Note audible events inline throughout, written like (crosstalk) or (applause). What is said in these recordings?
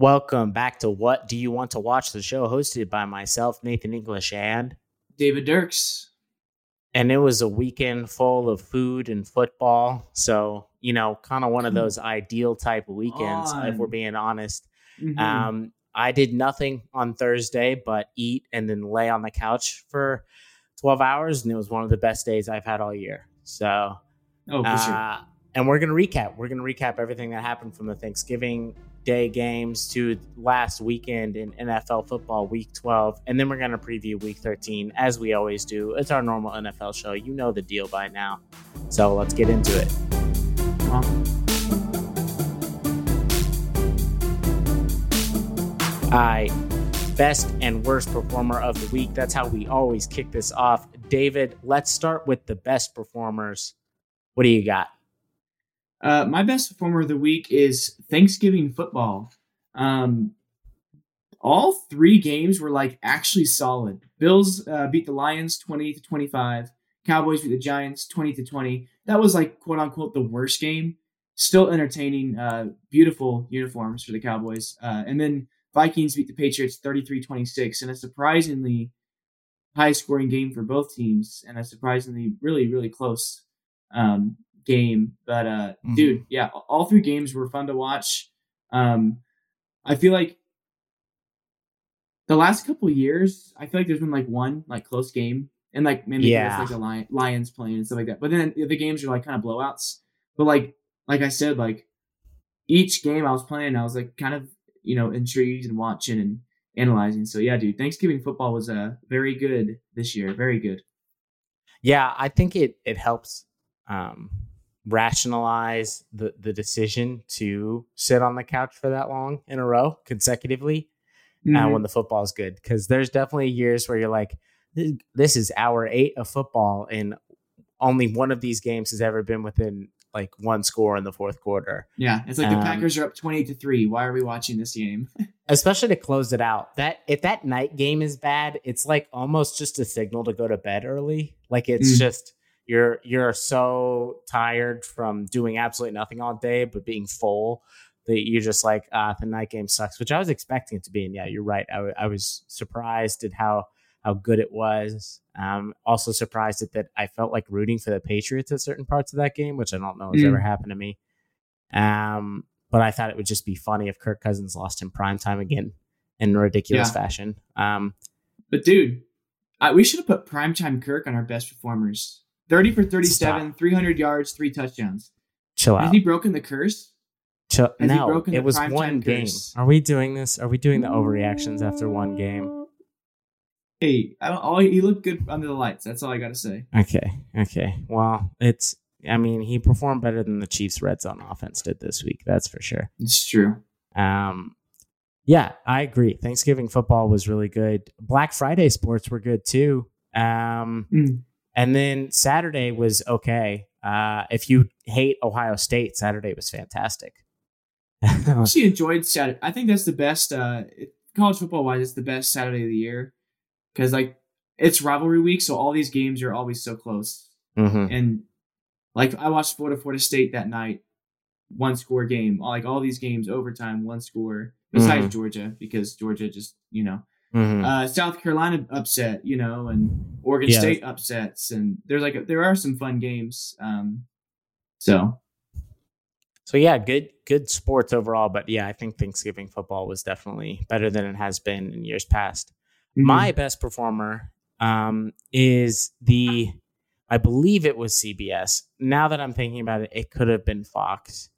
Welcome back to What Do You Want to Watch? The show hosted by myself, Nathan English, and David Dirks. And it was a weekend full of food and football. So, you know, kind of one of those ideal type of weekends, if we're being honest. Mm-hmm. Um, I did nothing on Thursday but eat and then lay on the couch for 12 hours. And it was one of the best days I've had all year. So, oh, uh, sure. And we're going to recap. We're going to recap everything that happened from the Thanksgiving Day games to last weekend in NFL football, week 12. And then we're going to preview week 13, as we always do. It's our normal NFL show. You know the deal by now. So let's get into it. Right. Best and worst performer of the week. That's how we always kick this off. David, let's start with the best performers. What do you got? Uh, my best performer of the week is Thanksgiving football. Um, all three games were like actually solid. Bills uh, beat the Lions twenty to twenty five. Cowboys beat the Giants twenty to twenty. That was like quote unquote the worst game. Still entertaining. Uh, beautiful uniforms for the Cowboys. Uh, and then Vikings beat the Patriots 33-26 in a surprisingly high scoring game for both teams and a surprisingly really really close um, game. But uh, mm-hmm. dude, yeah, all three games were fun to watch. Um, I feel like the last couple years, I feel like there's been like one like close game, and like maybe yeah. it's like the Lion, Lions playing and stuff like that. But then the games are like kind of blowouts. But like like I said, like each game I was playing, I was like kind of you know intrigued and watching and analyzing. So yeah, dude, Thanksgiving football was uh very good this year, very good. Yeah, I think it it helps um rationalize the the decision to sit on the couch for that long in a row consecutively uh, mm-hmm. uh, when the football is good. Because there's definitely years where you're like this is hour eight of football and only one of these games has ever been within like one score in the fourth quarter. Yeah it's like the um, packers are up 20 to 3 why are we watching this game? (laughs) Especially to close it out. That if that night game is bad it's like almost just a signal to go to bed early. Like it's mm. just you're you're so tired from doing absolutely nothing all day, but being full that you're just like, ah, the night game sucks, which I was expecting it to be. And yeah, you're right. I, w- I was surprised at how how good it was. Um, also surprised at that I felt like rooting for the Patriots at certain parts of that game, which I don't know has mm. ever happened to me. Um, but I thought it would just be funny if Kirk Cousins lost in prime time again in ridiculous yeah. fashion. Um, but dude, I, we should have put primetime Kirk on our best performers. 30 for 37, Stop. 300 yards, three touchdowns. Chill out. Has he broken the curse? Chill. Has no, it was one game. Curse? Are we doing this? Are we doing the overreactions after one game? Hey, I don't. All he looked good under the lights. That's all I got to say. Okay. Okay. Well, it's. I mean, he performed better than the Chiefs' red zone offense did this week. That's for sure. It's true. Um, yeah, I agree. Thanksgiving football was really good. Black Friday sports were good too. Um, mm. And then Saturday was okay. Uh, if you hate Ohio State, Saturday was fantastic. (laughs) Actually enjoyed Saturday. I think that's the best uh, college football wise. It's the best Saturday of the year because like it's rivalry week, so all these games are always so close. Mm-hmm. And like I watched Florida Florida State that night, one score game. Like all these games overtime, one score. Besides mm-hmm. Georgia, because Georgia just you know Mm-hmm. Uh, South Carolina upset, you know, and Oregon yeah. State upsets, and there's like a, there are some fun games. Um, so, so yeah, good good sports overall. But yeah, I think Thanksgiving football was definitely better than it has been in years past. Mm-hmm. My best performer um, is the, I believe it was CBS. Now that I'm thinking about it, it could have been Fox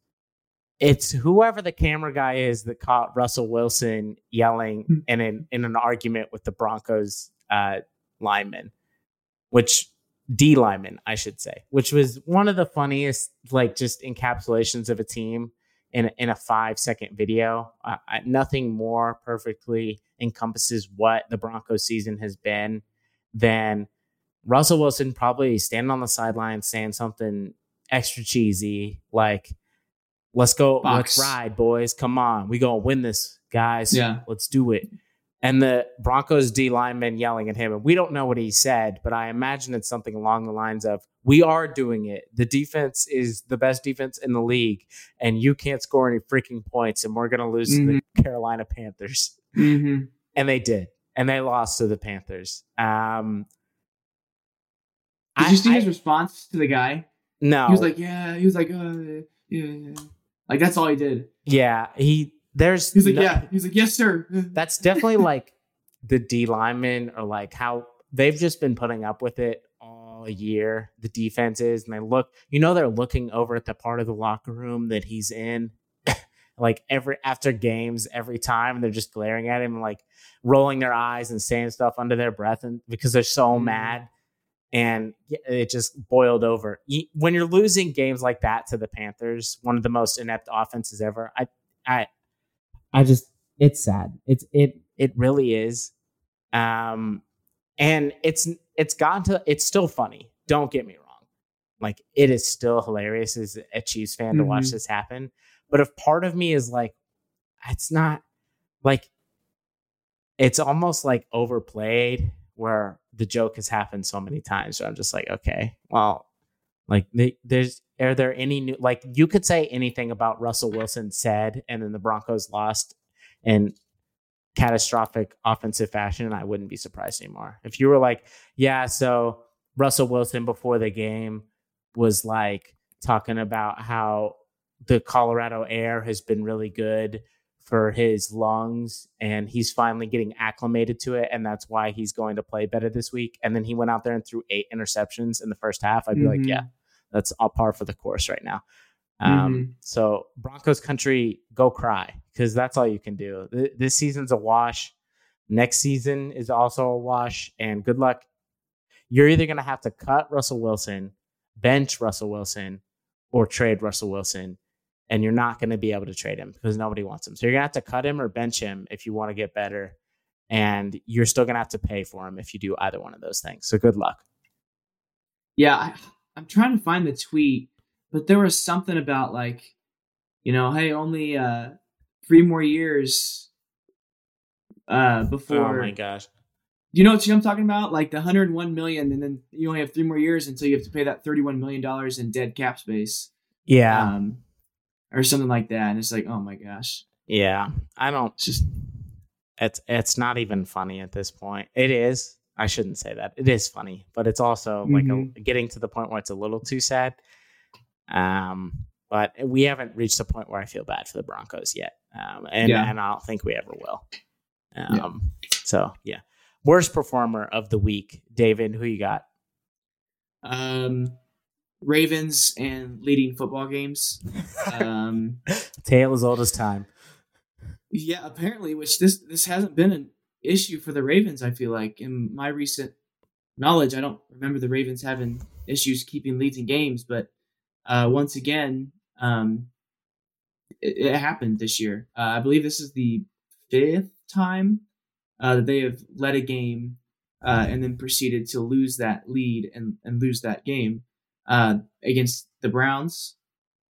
it's whoever the camera guy is that caught Russell Wilson yelling mm-hmm. in an in an argument with the Broncos uh, lineman, which D lineman, I should say, which was one of the funniest like just encapsulations of a team in in a five second video. Uh, nothing more perfectly encompasses what the Broncos season has been than Russell Wilson probably standing on the sideline saying something extra cheesy like Let's go. Box. Let's ride, boys. Come on. We gonna win this, guys. Yeah. Let's do it. And the Broncos D lineman yelling at him, and we don't know what he said, but I imagine it's something along the lines of, we are doing it. The defense is the best defense in the league, and you can't score any freaking points, and we're going to lose mm-hmm. to the Carolina Panthers. Mm-hmm. And they did, and they lost to the Panthers. Um, did I, you see his response to the guy? No, he was like, "Yeah," he was like, uh, "Yeah, yeah," like that's all he did. Yeah, he there's he's like, no, "Yeah," he's like, "Yes, sir." (laughs) that's definitely like the D linemen or like how they've just been putting up with it all year. The defenses and they look, you know, they're looking over at the part of the locker room that he's in, (laughs) like every after games, every time and they're just glaring at him, like rolling their eyes and saying stuff under their breath, and because they're so mm. mad and it just boiled over. When you're losing games like that to the Panthers, one of the most inept offenses ever, I, I, I just it's sad. It's it it really is, um, and it's it's gotten to it's still funny. Don't get me wrong, like it is still hilarious as a Chiefs fan mm-hmm. to watch mm-hmm. this happen. But if part of me is like, it's not like it's almost like overplayed where the joke has happened so many times. So I'm just like, okay, well, like there's are there any new like you could say anything about Russell Wilson said, and then the Broncos lost in catastrophic offensive fashion, and I wouldn't be surprised anymore. If you were like, yeah, so Russell Wilson before the game was like talking about how the Colorado air has been really good for his lungs and he's finally getting acclimated to it and that's why he's going to play better this week. And then he went out there and threw eight interceptions in the first half. I'd be mm-hmm. like yeah that's all par for the course right now. Um, mm-hmm. so broncos country go cry because that's all you can do. This season's a wash. Next season is also a wash and good luck. You're either going to have to cut russell wilson bench russell wilson or trade russell wilson and you're not going to be able to trade him because nobody wants him. So you're going to have to cut him or bench him if you want to get better. And you're still going to have to pay for him if you do either one of those things. So good luck. Yeah, I, I'm trying to find the tweet, but there was something about like, you know, hey, only uh, three more years uh, before. Oh my gosh. You know what I'm talking about? Like the 101 million, and then you only have three more years until you have to pay that 31 million dollars in dead cap space. Yeah. Um, or something like that. And it's like, oh my gosh. Yeah. I don't it's just it's it's not even funny at this point. It is. I shouldn't say that. It is funny, but it's also mm-hmm. like a, mm-hmm. getting to the point where it's a little too sad. Um, but we haven't reached the point where I feel bad for the Broncos yet. Um, and yeah. and I don't think we ever will. Um, yeah. so yeah. Worst performer of the week, David, who you got? Um Ravens and leading football games. Um, (laughs) Tale as old as time. Yeah, apparently, which this this hasn't been an issue for the Ravens. I feel like in my recent knowledge, I don't remember the Ravens having issues keeping leads in games. But uh, once again, um, it, it, happened this year. Uh, I believe this is the fifth time uh, that they have led a game uh, and then proceeded to lose that lead and, and lose that game uh, against the Browns,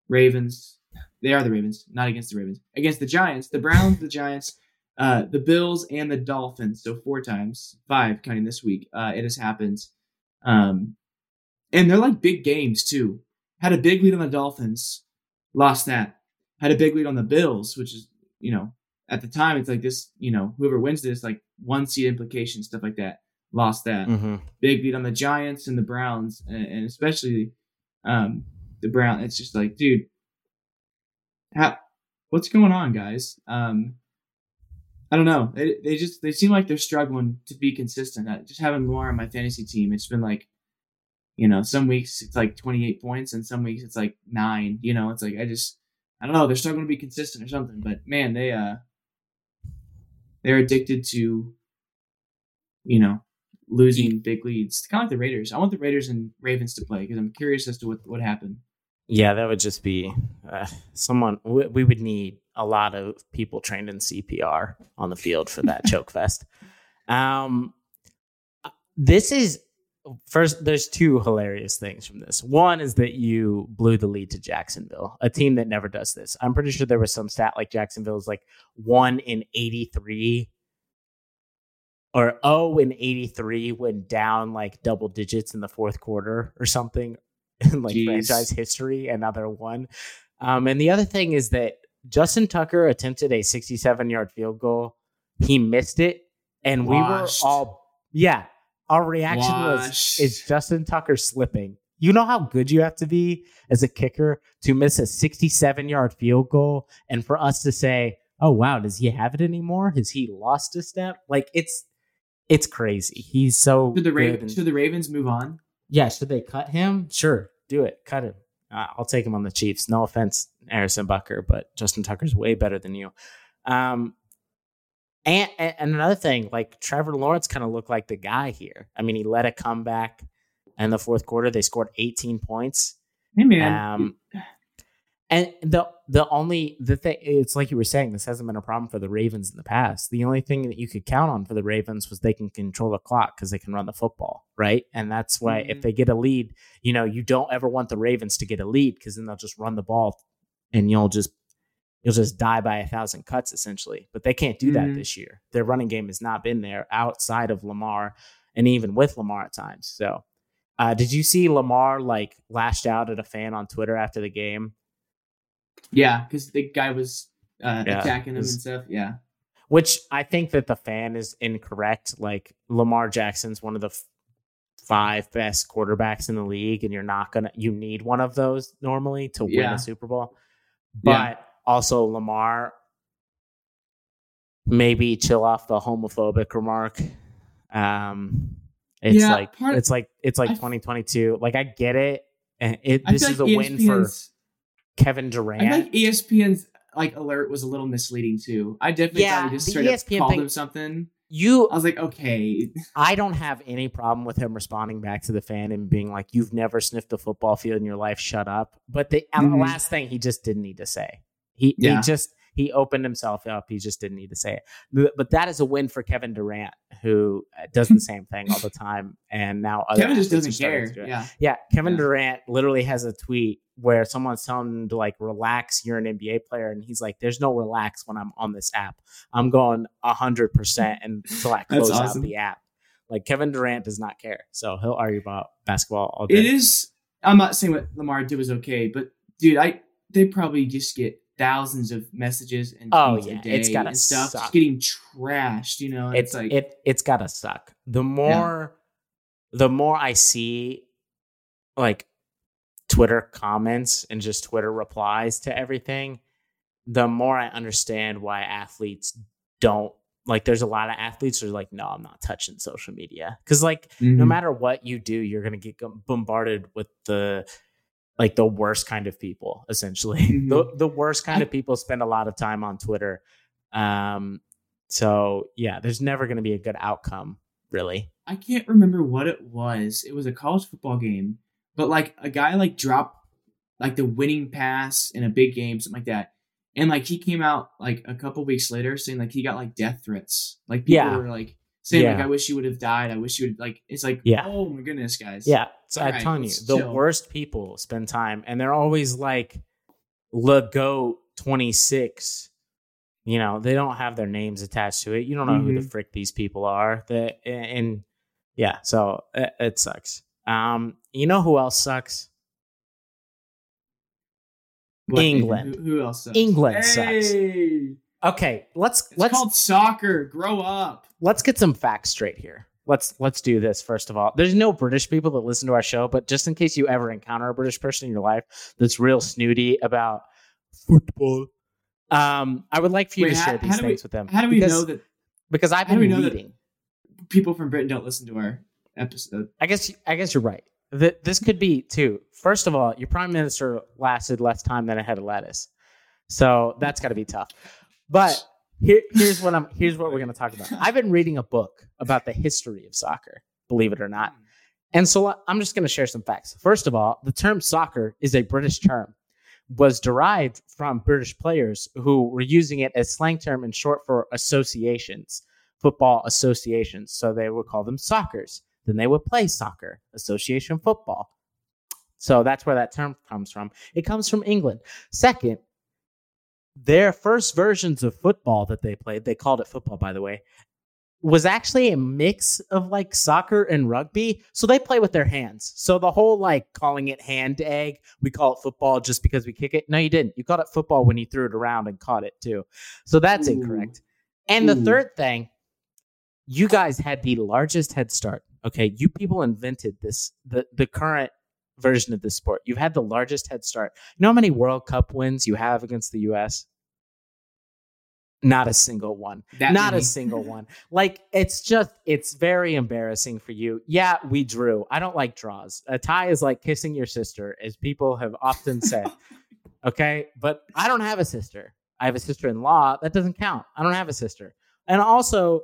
Ravens. They are the Ravens, not against the Ravens. Against the Giants, the Browns, the Giants, uh, the Bills, and the Dolphins. So four times, five counting this week. Uh, it has happened. Um, and they're like big games too. Had a big lead on the Dolphins, lost that. Had a big lead on the Bills, which is you know at the time it's like this. You know whoever wins this like one seed implication stuff like that lost that. Mm-hmm. Big beat on the Giants and the Browns, and, and especially um, the Brown. It's just like, dude, how, what's going on, guys? Um, I don't know. They, they just they seem like they're struggling to be consistent. I, just having Lamar on my fantasy team, it's been like, you know, some weeks it's like 28 points, and some weeks it's like nine. You know, it's like I just I don't know. They're struggling to be consistent or something. But man, they uh they're addicted to you know losing big leads. Kind of like the Raiders. I want the Raiders and Ravens to play because I'm curious as to what what happened. Yeah, that would just be uh, someone. We, we, would need a lot of people trained in CPR on the field for that (laughs) choke fest. Um, this is first. There's two hilarious things from this. One is that you blew the lead to Jacksonville, a team that never does this. I'm pretty sure there was some stat like Jacksonville is like one in 83 or 0 and 83 when down like double digits in the fourth quarter or something (laughs) in like Jeez. franchise history. Another one. Um, and the other thing is that Justin Tucker attempted a 67 yard field goal. He missed it. And Washed. we were all, yeah, our reaction Washed. was, is Justin Tucker slipping? You know how good you have to be as a kicker to miss a 67 yard field goal and for us to say, oh, wow, does he have it anymore? Has he lost a step? Like, it's, it's crazy. He's so. Should the, Ravens, should the Ravens move on? Yeah. Should they cut him? Sure. Do it. Cut him. Uh, I'll take him on the Chiefs. No offense, Harrison Butker, but Justin Tucker's way better than you. Um, and, and another thing, like Trevor Lawrence kind of looked like the guy here. I mean, he led a comeback in the fourth quarter. They scored 18 points. Hey man. Um, and the the only the thing it's like you were saying, this hasn't been a problem for the Ravens in the past. The only thing that you could count on for the Ravens was they can control the clock because they can run the football, right? And that's why mm-hmm. if they get a lead, you know, you don't ever want the Ravens to get a lead because then they'll just run the ball and you'll just you'll just die by a thousand cuts essentially. But they can't do mm-hmm. that this year. Their running game has not been there outside of Lamar and even with Lamar at times. So uh, did you see Lamar like lashed out at a fan on Twitter after the game? Yeah, because the guy was uh, yeah, attacking him and stuff. Yeah. Which I think that the fan is incorrect. Like Lamar Jackson's one of the f- five best quarterbacks in the league, and you're not gonna you need one of those normally to yeah. win a Super Bowl. But yeah. also Lamar maybe chill off the homophobic remark. Um it's yeah, like part, it's like it's like 2022. Like I get it, and it this is like a ESPN's, win for Kevin Durant. I think ESPN's like alert was a little misleading too. I definitely yeah, thought he just straight ESPN up called thing, him something. You, I was like, okay. (laughs) I don't have any problem with him responding back to the fan and being like, "You've never sniffed a football field in your life. Shut up." But the, mm-hmm. last thing he just didn't need to say. He yeah. he just he opened himself up. He just didn't need to say it. But that is a win for Kevin Durant, who uh, does the same thing all the time. And now Kevin just doesn't care. Do yeah, yeah. Kevin yeah. Durant literally has a tweet where someone's telling him to like relax. You're an NBA player, and he's like, "There's no relax when I'm on this app. I'm going hundred percent until (laughs) I close awesome. out the app." Like Kevin Durant does not care, so he'll argue about basketball all day. It is. I'm not saying what Lamar did was okay, but dude, I they probably just get thousands of messages and oh yeah, it's gotta stuff suck. getting trashed. You know, it's, it's, like it it's gotta suck. The more yeah. the more I see like Twitter comments and just Twitter replies to everything, the more I understand why athletes don't like there's a lot of athletes who are like no i'm not touching social media because like mm-hmm. no matter what you do you're gonna get bombarded with the like the worst kind of people essentially. (laughs) Mm-hmm. the, the worst kind of people spend a lot of time on twitter. Um so yeah there's never going to be a good outcome really. I can't remember what it was. It was a college football game but like a guy like dropped like the winning pass in a big game something like that. And like he came out like a couple weeks later saying like he got like death threats. Like people yeah. were like saying yeah. like, "I wish you would have died. I wish you would like." It's like, yeah. oh my goodness, guys. Yeah, so I'm right, telling you, the chill. worst people spend time, and they're always like, "Le Goat twenty six. You know, they don't have their names attached to it. You don't know mm-hmm. who the mm-hmm. frick these people are. That and, and yeah, so it, it sucks. Um, you know who else sucks? What, England. Who, who, else sucks? England hey! sucks. Okay, let's it's let's called soccer. Grow up. Let's get some facts straight here. Let's let's do this first of all. There's no British people that listen to our show, but just in case you ever encounter a British person in your life that's real snooty about football, um, I would like for you Wait, to share these things we, with them. How do we because, know that? Because I've been reading. people from Britain don't listen to our episode. I guess I guess you're right. This could be too. First of all, your prime minister lasted less time than a head of lettuce, so that's got to be tough. But here, here's what I'm (laughs) here's what we're going to talk about. I've been reading a book about the history of soccer, believe it or not. Hmm. And so I'm just going to share some facts. First of all, the term soccer is a British term, was derived from British players who were using it as slang term and short for associations, football associations. So they would call them soccers. Then they would play soccer, association football. So that's where that term comes from. It comes from England. Second, their first versions of football that they played, they called it football, by the way, was actually a mix of like soccer and rugby. So they play with their hands. So the whole like calling it hand egg, we call it football just because we kick it. No, you didn't. You called it football when you threw it around and caught it too. So that's Ooh. incorrect. And Ooh. the third thing, you guys had the largest head start. Okay, you people invented this the the current version of this sport. You've had the largest head start. You know how many World Cup wins you have against the US? Not a single one. That Not many. a single (laughs) one. Like it's just it's very embarrassing for you. Yeah, we drew. I don't like draws. A tie is like kissing your sister, as people have often said. (laughs) okay, but I don't have a sister. I have a sister-in-law. That doesn't count. I don't have a sister. And also,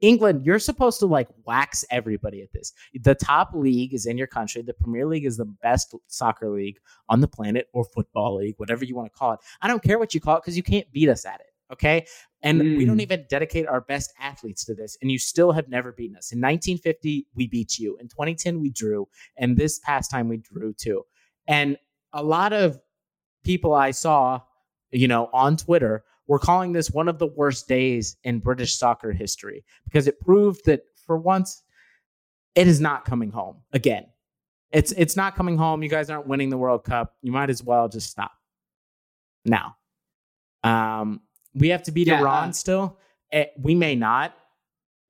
England, you're supposed to like wax everybody at this. The top league is in your country. The Premier League is the best soccer league on the planet or football league, whatever you want to call it. I don't care what you call it because you can't beat us at it. Okay. And mm. we don't mm. even dedicate our best athletes to this. And you still have never beaten us. In 1950, we beat you. In 2010, we drew. And this past time, we drew too. And a lot of people I saw, you know, on Twitter were calling this one of the worst days in British soccer history because it proved that for once, it is not coming home again. It's it's not coming home. You guys aren't winning the World Cup. You might as well just stop now. Um, we have to beat yeah, Iran uh, still. Eh, we may not.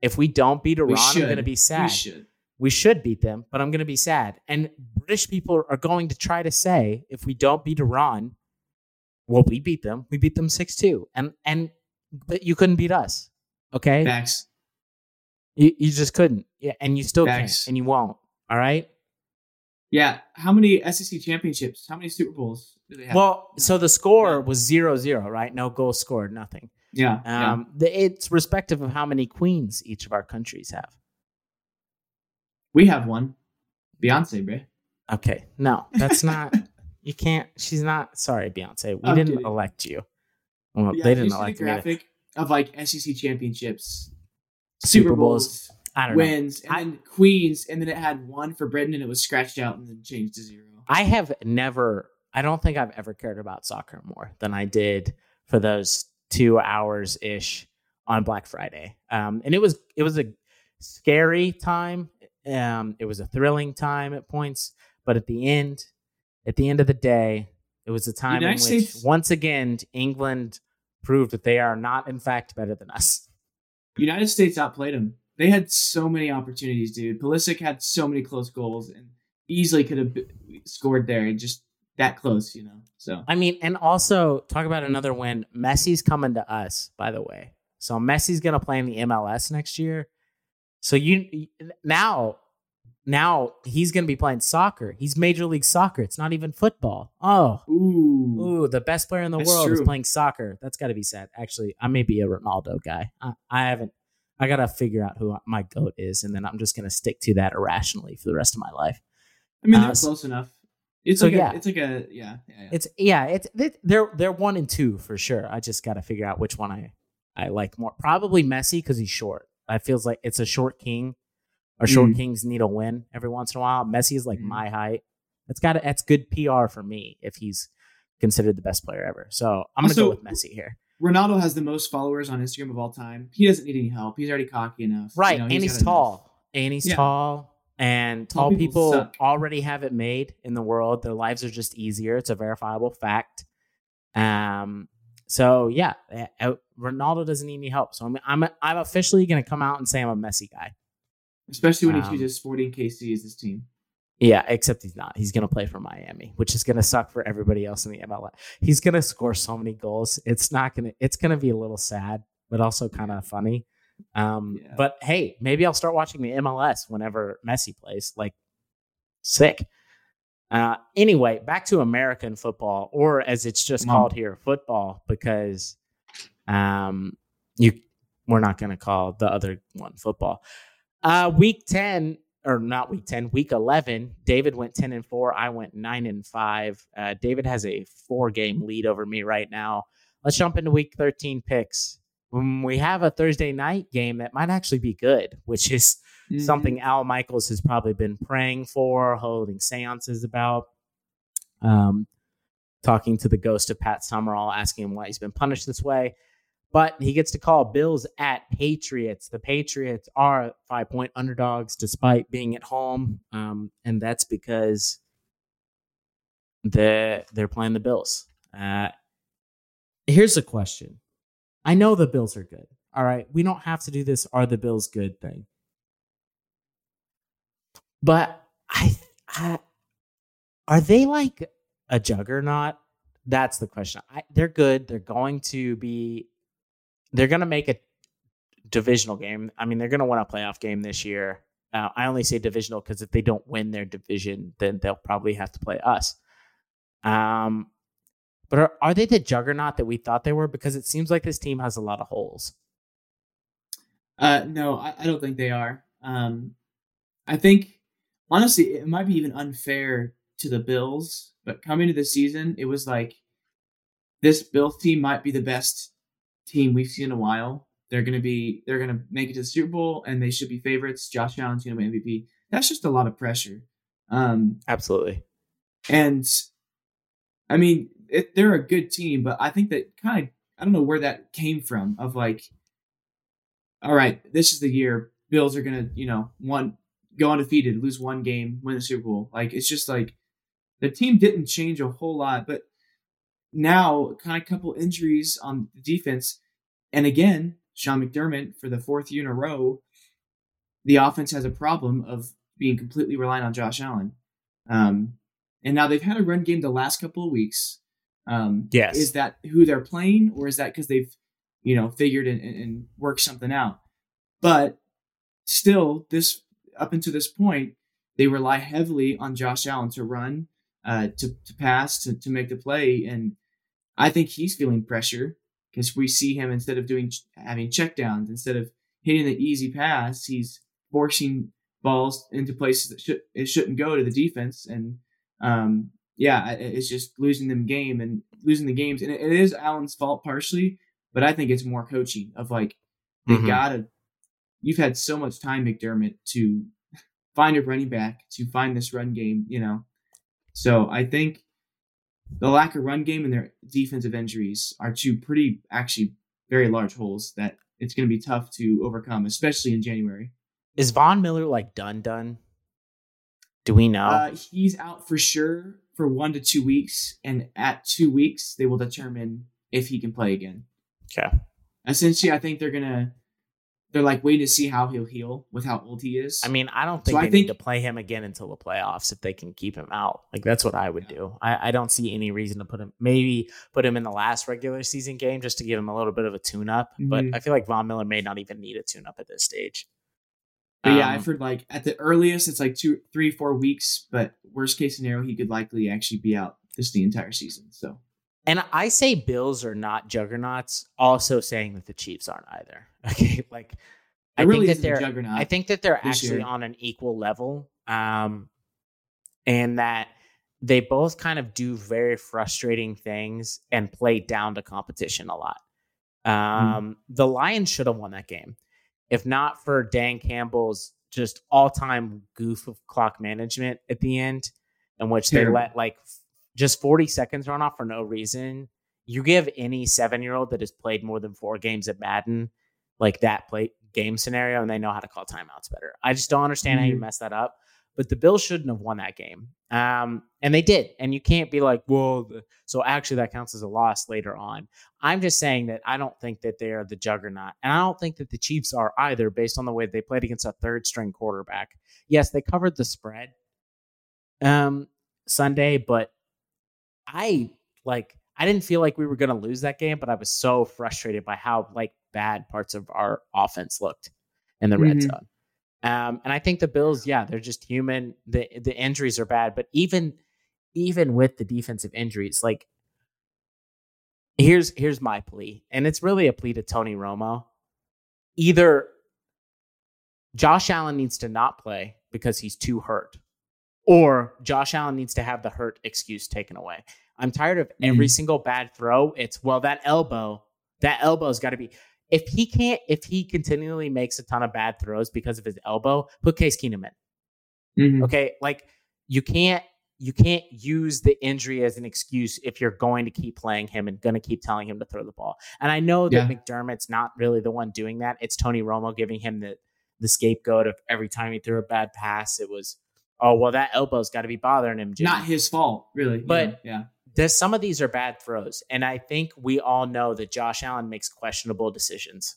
If we don't beat Iran, I'm going to be sad. We should. We should beat them, but I'm going to be sad. And British people are going to try to say, if we don't beat Iran, well, we beat them. We beat them six two, and and but you couldn't beat us. Okay, Facts. You you just couldn't. Yeah, and you still Facts. can't, and you won't. All right. Yeah. How many SEC championships? How many Super Bowls do they have? Well, so the score yeah. was zero zero, right? No goals scored, nothing. Yeah. Um, yeah. The, it's respective of how many queens each of our countries have. We have one, Beyonce, bro. Okay, no, that's not. (laughs) you can't. She's not. Sorry, Beyonce. We I'm didn't kidding. elect you. Well, yeah, they didn't elect me. Graphic of like SEC championships, Super, Super Bowls. Bowls I don't wins, know. and I, then Queens, and then it had one for Britain, and it was scratched out and then changed to zero. I have never. I don't think I've ever cared about soccer more than I did for those two hours ish on Black Friday. Um, and it was it was a scary time. Um, it was a thrilling time at points, but at the end, at the end of the day, it was a time United in which States, once again England proved that they are not, in fact, better than us. United States outplayed them they had so many opportunities, dude. Pulisic had so many close goals and easily could have scored there and just that close, you know. So I mean, and also talk about another win. Messi's coming to us, by the way. So Messi's gonna play in the MLS next year. So you now now he's going to be playing soccer. He's Major League Soccer. It's not even football. Oh, ooh, ooh the best player in the world true. is playing soccer. That's got to be sad. Actually, I may be a Ronaldo guy. I, I haven't I gotta figure out who my goat is, and then I'm just gonna stick to that irrationally for the rest of my life. I mean, they're uh, close enough. It's so like yeah, a, it's like a yeah, yeah, yeah. It's yeah, it's they're they're one and two for sure. I just gotta figure out which one I I like more. Probably Messi because he's short. I feels like it's a short king. Or short mm. kings need a win every once in a while. Messi is like mm. my height. That's got that's good PR for me if he's considered the best player ever. So I'm gonna also, go with Messi here. Ronaldo has the most followers on Instagram of all time. He doesn't need any help. He's already cocky enough. Right. You know, and he's tall. And he's yeah. tall. And tall, tall people, people already have it made in the world. Their lives are just easier. It's a verifiable fact. Um, so yeah, eh, eh, Ronaldo doesn't need any help. So I'm I'm I'm officially going to come out and say I'm a Messi guy. Especially when um, he chooses Sporting KC as his team. Yeah, except he's not. He's going to play for Miami, which is going to suck for everybody else in the MLS. He's going to score so many goals. It's not going to. It's going to be a little sad, but also kind of funny. Um, yeah. But hey, maybe I'll start watching the MLS whenever Messi plays. Like, sick. Uh, anyway, back to American football, or as it's just called here, football, because um, you we're not going to call the other one football. Uh, week ten or not week 10, week 11, David went 10 and 4. I went 9 and 5. Uh, David has a four game lead over me right now. Let's jump into week 13 picks. When we have a Thursday night game that might actually be good, which is mm-hmm. something Al Michaels has probably been praying for, holding seances about, um, talking to the ghost of Pat Summerall, asking him why he's been punished this way. But he gets to call Bills at Patriots. The Patriots are five point underdogs despite being at home. Um, and that's because the, they're playing the Bills. Uh, here's a question I know the Bills are good. All right. We don't have to do this are the Bills good thing. But I, I are they like a juggernaut? That's the question. I, they're good. They're going to be they're going to make a divisional game. I mean, they're going to win a playoff game this year. Uh, I only say divisional because if they don't win their division, then they'll probably have to play us. Um, but are, are they the juggernaut that we thought they were? Because it seems like this team has a lot of holes. Uh, no, I, I don't think they are. Um, I think honestly, it might be even unfair to the Bills. But coming to the season, it was like this Bills team might be the best team we've seen in a while. They're gonna be they're gonna make it to the Super Bowl and they should be favorites. Josh Allen's gonna win MVP. That's just a lot of pressure. Um, Absolutely. And I mean, it, they're a good team, but I think that kind of I don't know where that came from. Of like, all right, this is the year Bills are gonna you know one go undefeated, lose one game, win the Super Bowl. Like it's just like the team didn't change a whole lot, but now kind of couple injuries on the defense, and again, Sean McDermott for the fourth year in a row, the offense has a problem of being completely reliant on Josh Allen. Um, and now they've had a run game the last couple of weeks. Um, yes, is that who they're playing, or is that because they've you know figured and, and worked something out? But still, this up until this point, they rely heavily on Josh Allen to run, uh, to to pass, to to make the play, and I think he's feeling pressure because we see him instead of doing having checkdowns, instead of hitting the easy pass, he's forcing balls into places that should it shouldn't go to the defense, and um, yeah, it's just losing them game and losing the games, and it, it is Allen's fault partially, but I think it's more coaching of like they mm-hmm. gotta. You've had so much time, McDermott, to find a running back, to find this run game, you know. So I think the lack of run game and their defensive injuries are two pretty, actually, very large holes that it's going to be tough to overcome, especially in January. Is Von Miller like done? Done? Do we know? Uh, he's out for sure for one to two weeks, and at two weeks they will determine if he can play again. Okay. Essentially, I think they're gonna they're like waiting to see how he'll heal with how old he is. I mean, I don't think so they think, need to play him again until the playoffs if they can keep him out. Like that's what I would yeah. do. I, I, don't see any reason to put him maybe put him in the last regular season game just to give him a little bit of a tune up. Mm-hmm. But I feel like Von Miller may not even need a tune up at this stage. But um, yeah, I've heard like at the earliest it's like two, three, four weeks. But worst case scenario, he could likely actually be out just the entire season. So. And I say Bills are not juggernauts, also saying that the Chiefs aren't either. (laughs) Okay, like I really think that they're. I think that they're actually year. on an equal level, um, and that they both kind of do very frustrating things and play down to competition a lot. Hmm. Um, mm. The Lions should have won that game, if not for Dan Campbell's just all-time goof of clock management at the end, in which they let like just 40 seconds run off for no reason. You give any seven-year-old that has played more than four games at Madden like that play game scenario and they know how to call timeouts better. I just don't understand mm-hmm. how you mm-hmm. mess that up. But the Bills shouldn't have won that game. Um, and they did. And you can't be like, well, so actually that counts as a loss later on. I'm just saying that I don't think that they are the juggernaut. And I don't think that the Chiefs are either based on the way they played against a third string quarterback. Yes, they covered the spread um, Sunday, but I like I didn't feel like we were going to lose that game, but I was so frustrated by how like bad parts of our offense looked in the mm-hmm. red zone. Um, and I think the Bills, yeah, they're just human. The the injuries are bad, but even even with the defensive injuries, like here's here's my plea, and it's really a plea to Tony Romo. Either Josh Allen needs to not play because he's too hurt, or Josh Allen needs to have the hurt excuse taken away. I'm tired of every mm. single bad throw. It's well that elbow, that elbow's got to be. If he can't, if he continually makes a ton of bad throws because of his elbow, put Case Keenum in. Mm-hmm. Okay, like you can't you can't use the injury as an excuse if you're going to keep playing him and going to keep telling him to throw the ball. And I know that yeah. McDermott's not really the one doing that. It's Tony Romo giving him the the scapegoat of every time he threw a bad pass, it was, oh well, that elbow's got to be bothering him. Jimmy. Not his fault, really. But yeah, yeah. some of these are bad throws, and I think we all know that Josh Allen makes questionable decisions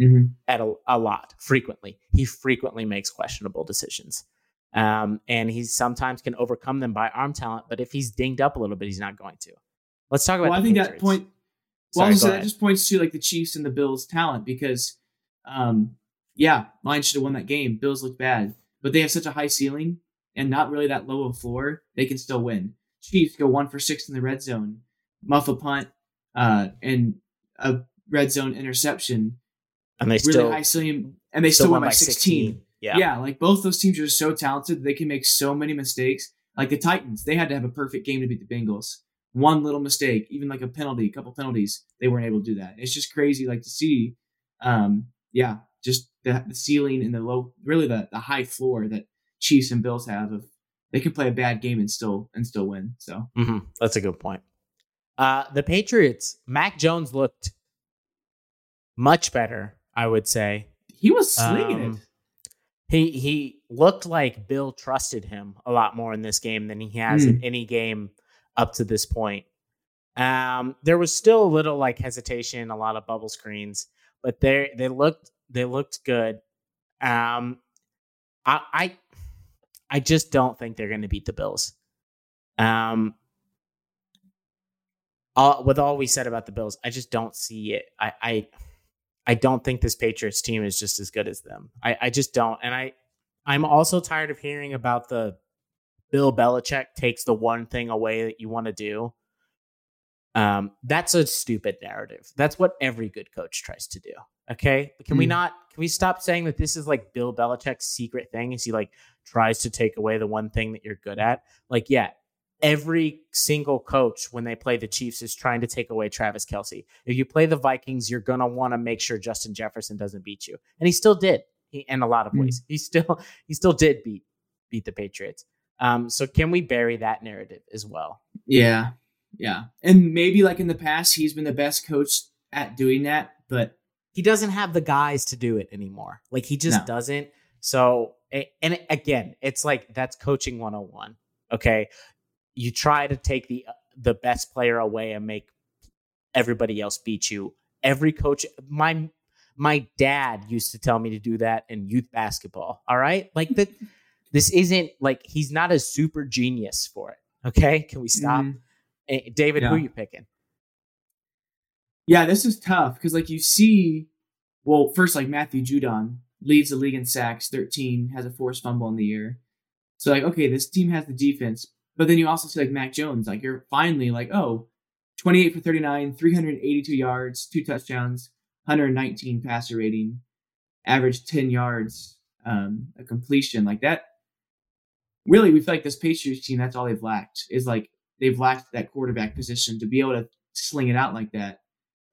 mm-hmm. at a, a lot, frequently. He frequently makes questionable decisions. Um, and he sometimes can overcome them by arm talent, but if he's dinged up a little bit, he's not going to. Let's talk about. Well, I think Patriots. that point. Well, Sorry, that just points to like the Chiefs and the Bills' talent because, um, yeah, Lions should have won that game. Bills look bad, but they have such a high ceiling and not really that low of a floor. They can still win. Chiefs go one for six in the red zone, muff a punt, uh, and a red zone interception, and they really still high ceiling, and they still, still won by 16. 16. Yeah. Yeah. Like both those teams are so talented. They can make so many mistakes. Like the Titans, they had to have a perfect game to beat the Bengals. One little mistake, even like a penalty, a couple penalties, they weren't able to do that. It's just crazy, like to see, um, yeah, just the, the ceiling and the low, really the, the high floor that Chiefs and Bills have. Of they can play a bad game and still and still win. So mm-hmm. that's a good point. Uh, the Patriots, Mac Jones looked much better, I would say. He was slinging um, it he he looked like Bill trusted him a lot more in this game than he has mm. in hmm. any game up to this point. Um, there was still a little like hesitation, a lot of bubble screens, but they they looked they looked good. Um, I I, I just don't think they're going to beat the Bills. Um, all, with all we said about the Bills, I just don't see it. I I I don't think this Patriots team is just as good as them. I, I just don't. And I I'm also tired of hearing about the Bill Belichick takes the one thing away that you want to do. Um, that's a stupid narrative. That's what every good coach tries to do. Okay. Can mm. we hmm. not can we stop saying that this is like Bill Belichick's secret thing? Is he like tries to take away the one thing that you're good at? Like, yeah, every single coach when they play the Chiefs is trying to take away Travis Kelce. If you play the Vikings, you're gonna want to make sure Justin Jefferson doesn't beat you, and he still did. He, in a lot of hmm. ways, mm. he still (laughs) he still did beat beat the Patriots. Um, so can we bury that narrative as well? Yeah, yeah, and maybe like in the past, he's been the best coach at doing that, but he doesn't have the guys to do it anymore. Like he just no. doesn't. So and again, it's like that's coaching 101. Okay you try to take the the best player away and make everybody else beat you. Every coach, my my dad used to tell me to do that in youth basketball. All right, like that. (laughs) this isn't like he's not a super genius for it. Okay, can we stop? Mm-hmm. David, yeah. who are you picking? Yeah, this is tough because like you see, well, first like Matthew Judon leads the league in sacks, thirteen, has a forced fumble in the year. So like, okay, this team has the defense, but then you also see like Mac Jones, like you're finally like, oh, 28 for 39, 382 yards, two touchdowns, 119 passer rating, average 10 yards, um, a completion like that. Really, we feel like this Patriots team, that's all they've lacked is like they've lacked that quarterback position to be able to sling it out like that.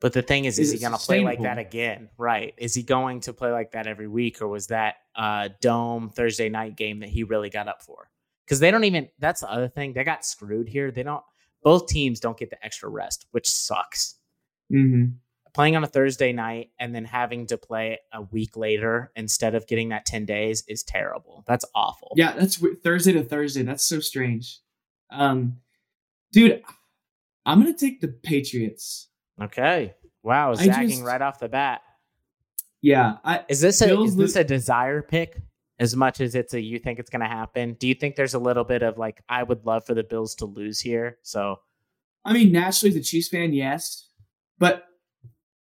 But the thing is, is, is he going to play like that again? Right? Is he going to play like that every week, or was that uh, dome Thursday night game that he really got up for? because they don't even. That's the other thing. They got screwed here. They don't. Both teams don't get the extra rest, which sucks. Mm-hmm. Playing on a Thursday night and then having to play a week later instead of getting that ten days is terrible. That's awful. Yeah, that's Thursday to Thursday. That's so strange. Um, dude, I'm gonna take the Patriots. Okay. Wow, zagging just, right off the bat. Yeah. I, is this a is this a desire pick? as much as it's a you think it's going to happen. Do you think there's a little bit of like I would love for the Bills to lose here? So, I mean, naturally, as a Chiefs fan, yes, but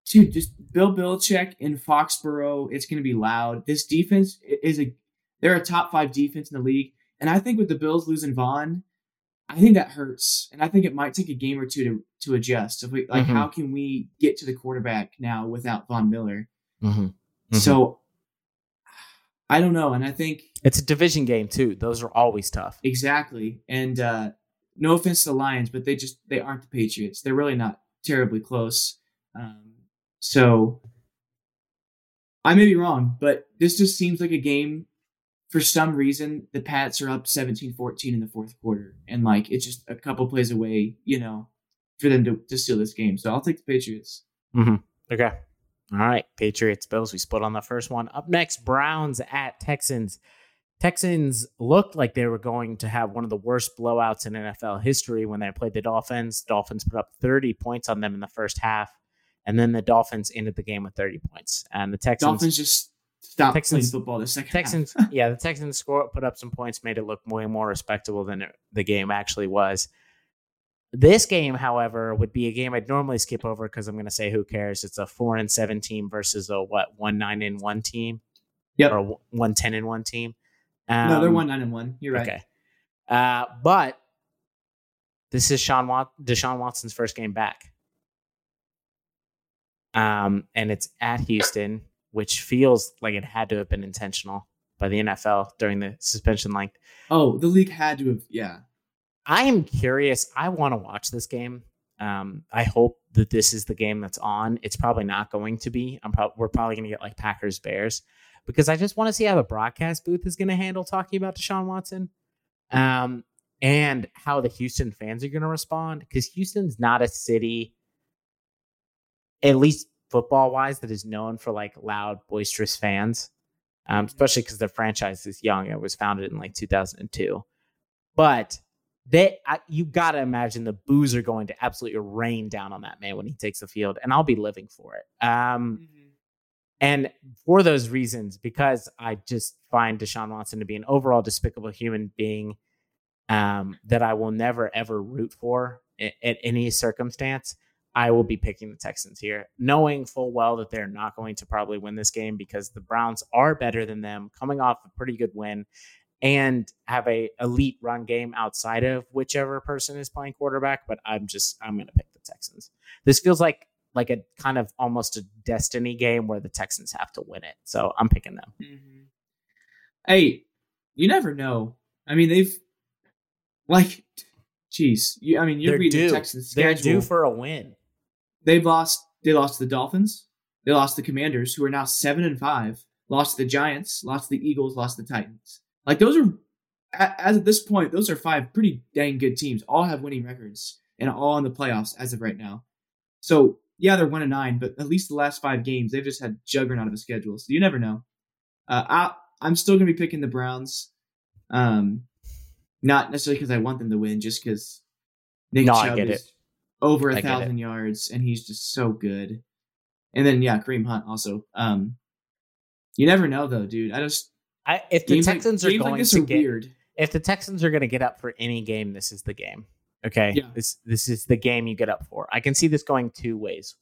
dude, just Bill Belichick in Foxborough, it's going to be loud. This defense is a they're a top five defense in the league, and I think with the Bills losing Von, I think that hurts, and I think it might take a game or two to to adjust. If we like, mm-hmm. how can we get to the quarterback now without Von Miller? Mm-hmm. Mm-hmm. So I don't know, and I think it's a division game too. Those are always tough. Exactly, and uh, no offense to the Lions, but they just they aren't the Patriots. They're really not terribly close. Um, so I may be wrong, but this just seems like a game for some reason the Pats are up 17-14 in the fourth quarter, and like it's just a couple plays away, you know, for them to, to steal this game. So I'll take the Patriots. Mm-hmm. Okay. All right. Patriots, Bills. We split on the first one. Up next, Browns at Texans. Texans looked like they were going to have one of the worst blowouts in NFL history when they played the Dolphins. Dolphins put up 30 points on them in the first half, and then the Dolphins ended the game with 30 points. And the Texans Dolphins just stopped Texans, football the second Texans, (laughs) yeah, the Texans score put up some points, made it look way more respectable than it, the game actually was. This game, however, would be a game I'd normally skip over because I'm going to say who cares. It's a four and seven team versus a what one nine and one team, yep, or one ten and one team. Um, no, they're um, one nine and one. You're right. Okay, uh, but this is Sean Wat- Deshaun Watson's first game back, um, and it's at Houston, which feels like it had to have been intentional by the NFL during the suspension length. Oh, the league had to have, yeah. I am curious. I want to watch this game. Um, I hope that this is the game that's on. It's probably not going to be. I'm pro- we're probably going to get like Packers Bears because I just want to see how the broadcast booth is going to handle talking about Deshaun Watson, um, and how the Houston fans are going to respond because Houston's not a city, at least football wise, that is known for like loud, boisterous fans. Um, especially because the franchise is young. It was founded in like 2002, but they I, you got to imagine the boos are going to absolutely rain down on that man when he takes the field, and I'll be living for it. Um, mm-hmm. And for those reasons, because I just find Deshaun Watson to be an overall despicable human being um, that I will never ever root for at, at any circumstance, I will be picking the Texans here, knowing full well that they're not going to probably win this game because the Browns are better than them, coming off a pretty good win and have a elite run game outside of whichever person is playing quarterback. But I'm just I'm going to pick the Texans. This feels like like a kind of almost a destiny game where the Texans have to win it. So I'm picking them. Mm-hmm. Hey, you never know. I mean, they've like, jeez. You, I mean, you're They're reading due. the Texans schedule. They're due for a win. They've lost. They lost to the Dolphins. They lost the Commanders, who are now seven and five. Lost to the Giants. Lost to the Eagles. Lost to the Titans. Like those are, as at this point, those are five pretty dang good teams. All have winning records and all in the playoffs as of right now. So yeah, they're one and nine, but at least the last five games they've just had juggernaut of a schedule. So you never know. Uh, I, I'm still gonna be picking the Browns. Um, not necessarily because I want them to win, just because Nick no, Chubb I get is over a thousand yards and he's just so good. And then yeah, Kareem Hunt also. Um, you never know though, dude. I just I, if the Texans like, are going like to get weird. if the Texans are going to get up for any game, this is the game. Okay, yeah. this this is the game you get up for. I can see this going two ways.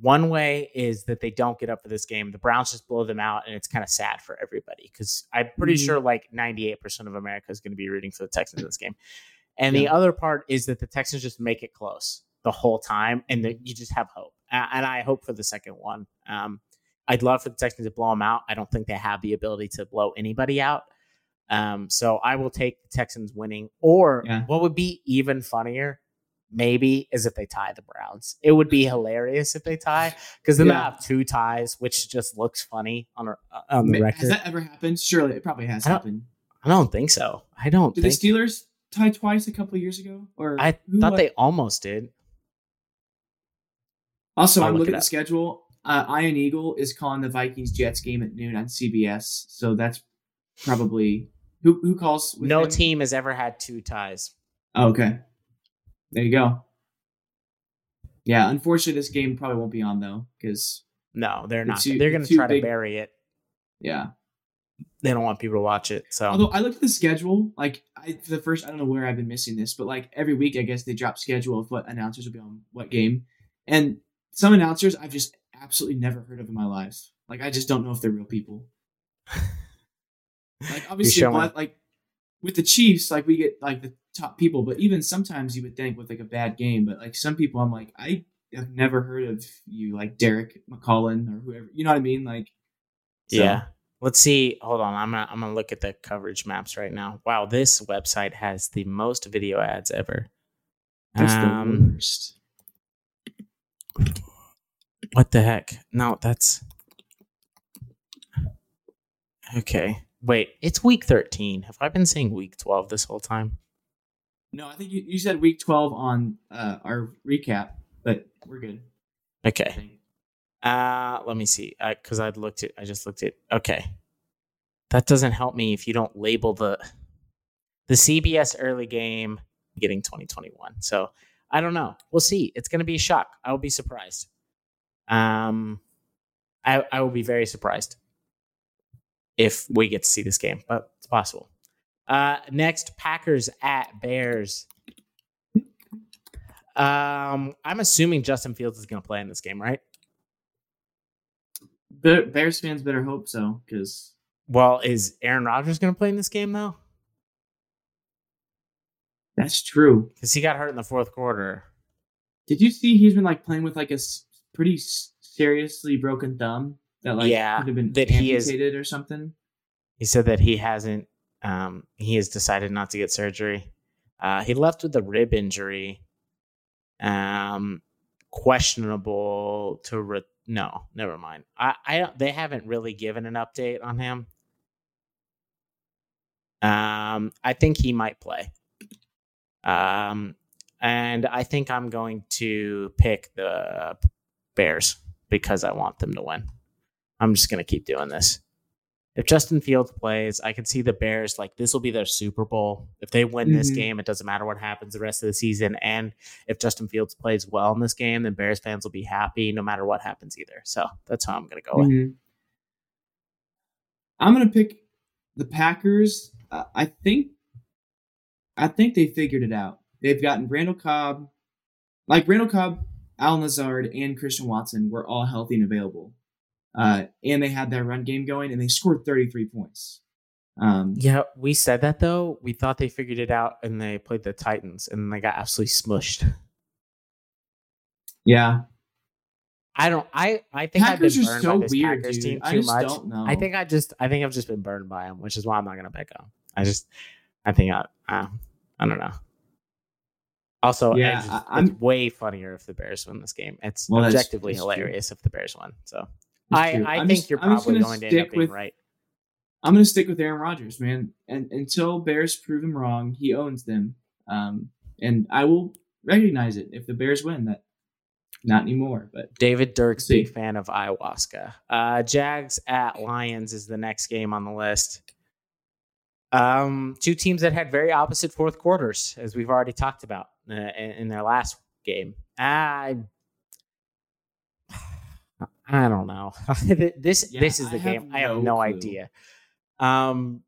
One way is that they don't get up for this game. The Browns just blow them out, and it's kind of sad for everybody because I'm pretty mm-hmm. sure like 98% of America is going to be rooting for the Texans in this game. And yeah. the other part is that the Texans just make it close the whole time, and that you just have hope. And I hope for the second one. Um, I'd love for the Texans to blow them out. I don't think they have the ability to blow anybody out. Um, so I will take the Texans winning. Or yeah. what would be even funnier, maybe, is if they tie the Browns. It would be hilarious if they tie because then yeah. they have two ties, which just looks funny on a, on the record. Has that ever happened? Surely it probably has I happened. I don't think so. I don't. Did think... the Steelers tie twice a couple years ago? Or I thought what? they almost did. Also, I'll I'm looking at the schedule uh, Ian Eagle is calling the Vikings Jets game at noon on CBS, so that's probably who who calls. no him? team has ever had two ties. Oh, okay, there you go. Yeah, unfortunately, this game probably won't be on though because no, they're not. Too, they're going to try big. to bury it. Yeah, they don't want people to watch it. So, although I looked at the schedule, like I, the first, I don't know where I've been missing this, but like every week, I guess they drop schedule of what announcers will be on what game, and some announcers I've just absolutely never heard of in my life. Like I just don't know if they're real people. (laughs) like obviously, but, like with the Chiefs, like we get like the top people, but even sometimes you would think with like a bad game, but like some people, I'm like I have never heard of you, like Derek McCullough or whoever. You know what I mean? Like, so. yeah. Let's see. Hold on. I'm gonna I'm gonna look at the coverage maps right now. Wow, this website has the most video ads ever. That's um, the worst. What the heck? No, that's okay. Wait, it's week 13. Have I been saying week 12 this whole time? No, I think you, you said week 12 on uh, our recap, but we're good. Okay. Uh, let me see. Because uh, I looked at, I just looked at. Okay, that doesn't help me if you don't label the the CBS early game getting 2021. So I don't know. We'll see. It's going to be a shock. I will be surprised. Um, I I will be very surprised if we get to see this game, but it's possible. Uh, next, Packers at Bears. Um, I'm assuming Justin Fields is going to play in this game, right? Bears fans better hope so, because. Well, is Aaron Rodgers going to play in this game though? That's true. Because he got hurt in the fourth quarter. Did you see he's been like playing with like a pretty seriously broken thumb that like yeah, could have been that amputated he is, or something? He said that he hasn't. Um, he has decided not to get surgery. Uh, he left with a rib injury. Um, questionable to re- no, never mind. I, I they haven't really given an update on him. Um, I think he might play. Um, and I think I'm going to pick the Bears because I want them to win. I'm just going to keep doing this. If Justin Fields plays, I can see the Bears like this will be their Super Bowl. If they win mm-hmm. this game, it doesn't matter what happens the rest of the season. And if Justin Fields plays well in this game, then Bears fans will be happy no matter what happens either. So that's how I'm going to go mm-hmm. with. I'm going to pick the Packers. Uh, I think I think they figured it out. They've gotten Randall Cobb, like Randall Cobb, Allen Lazard, and Christian Watson were all healthy and available. Uh, and they had that run game going, and they scored 33 points. Um, yeah, we said that though. We thought they figured it out, and they played the Titans, and they got absolutely smushed. Yeah, I don't. I I think Packers I've been burned so by this weird, Packers dude. team too much. I think I just. I think I've just been burned by them, which is why I'm not gonna pick them. I just. I think I, uh, I don't know. Also, yeah, just, it's way funnier if the Bears win this game. It's well, objectively that's, that's hilarious true. if the Bears win. So I, I think just, you're probably going to end up being with, right. I'm going to stick with Aaron Rodgers, man. And until Bears prove him wrong, he owns them. Um, and I will recognize it if the Bears win. That not anymore. But David Dirks, big fan of ayahuasca. Uh, Jags at Lions is the next game on the list. Um, two teams that had very opposite fourth quarters, as we've already talked about uh, in, in, their last game. I, I don't know. (laughs) this yeah, this is the I game. I have no clue. idea. Um,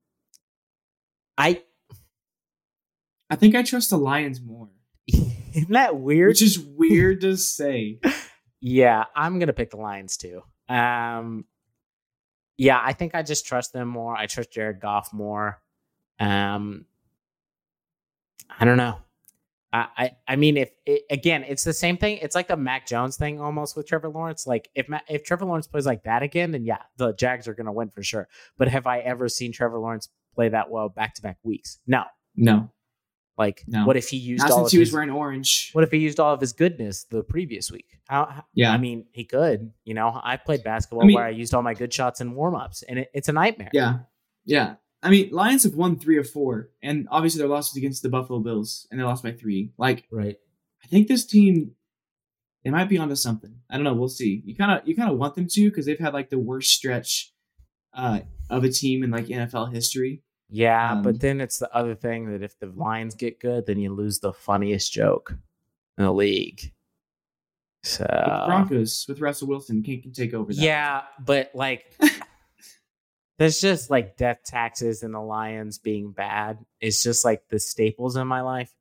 I, I think I trust the Lions more. (laughs) Isn't that weird? Which is weird to say. (laughs) yeah, I'm gonna pick the Lions too. Um, yeah, I think I just trust them more. I trust Jared Goff more. Um, I don't know. I, I, mean, if it, again, it's the same thing. It's like the Mac Jones thing almost with Trevor Lawrence. Like if if Trevor Lawrence plays like that again, then yeah, the Jags are going to win for sure. But have I ever seen Trevor Lawrence play that well back to back weeks? No, no. Like, no. what if he used Not all since he was wearing orange? What if he used all of his goodness the previous week? How, yeah, I mean, he could. You know, I played basketball I mean, where I used all my good shots in warm ups, and it, it's a nightmare. Yeah, yeah. I mean, Lions have won three of four, and obviously their losses against the Buffalo Bills, and they lost by three. Like, right? I think this team, they might be onto something. I don't know. We'll see. You kind of, you kind of want them to because they've had like the worst stretch uh, of a team in like NFL history. Yeah, um, but then it's the other thing that if the Lions get good, then you lose the funniest joke in the league. So with Broncos with Russell Wilson can, can take over. That. Yeah, but like (laughs) there's just like death taxes and the Lions being bad. It's just like the staples in my life,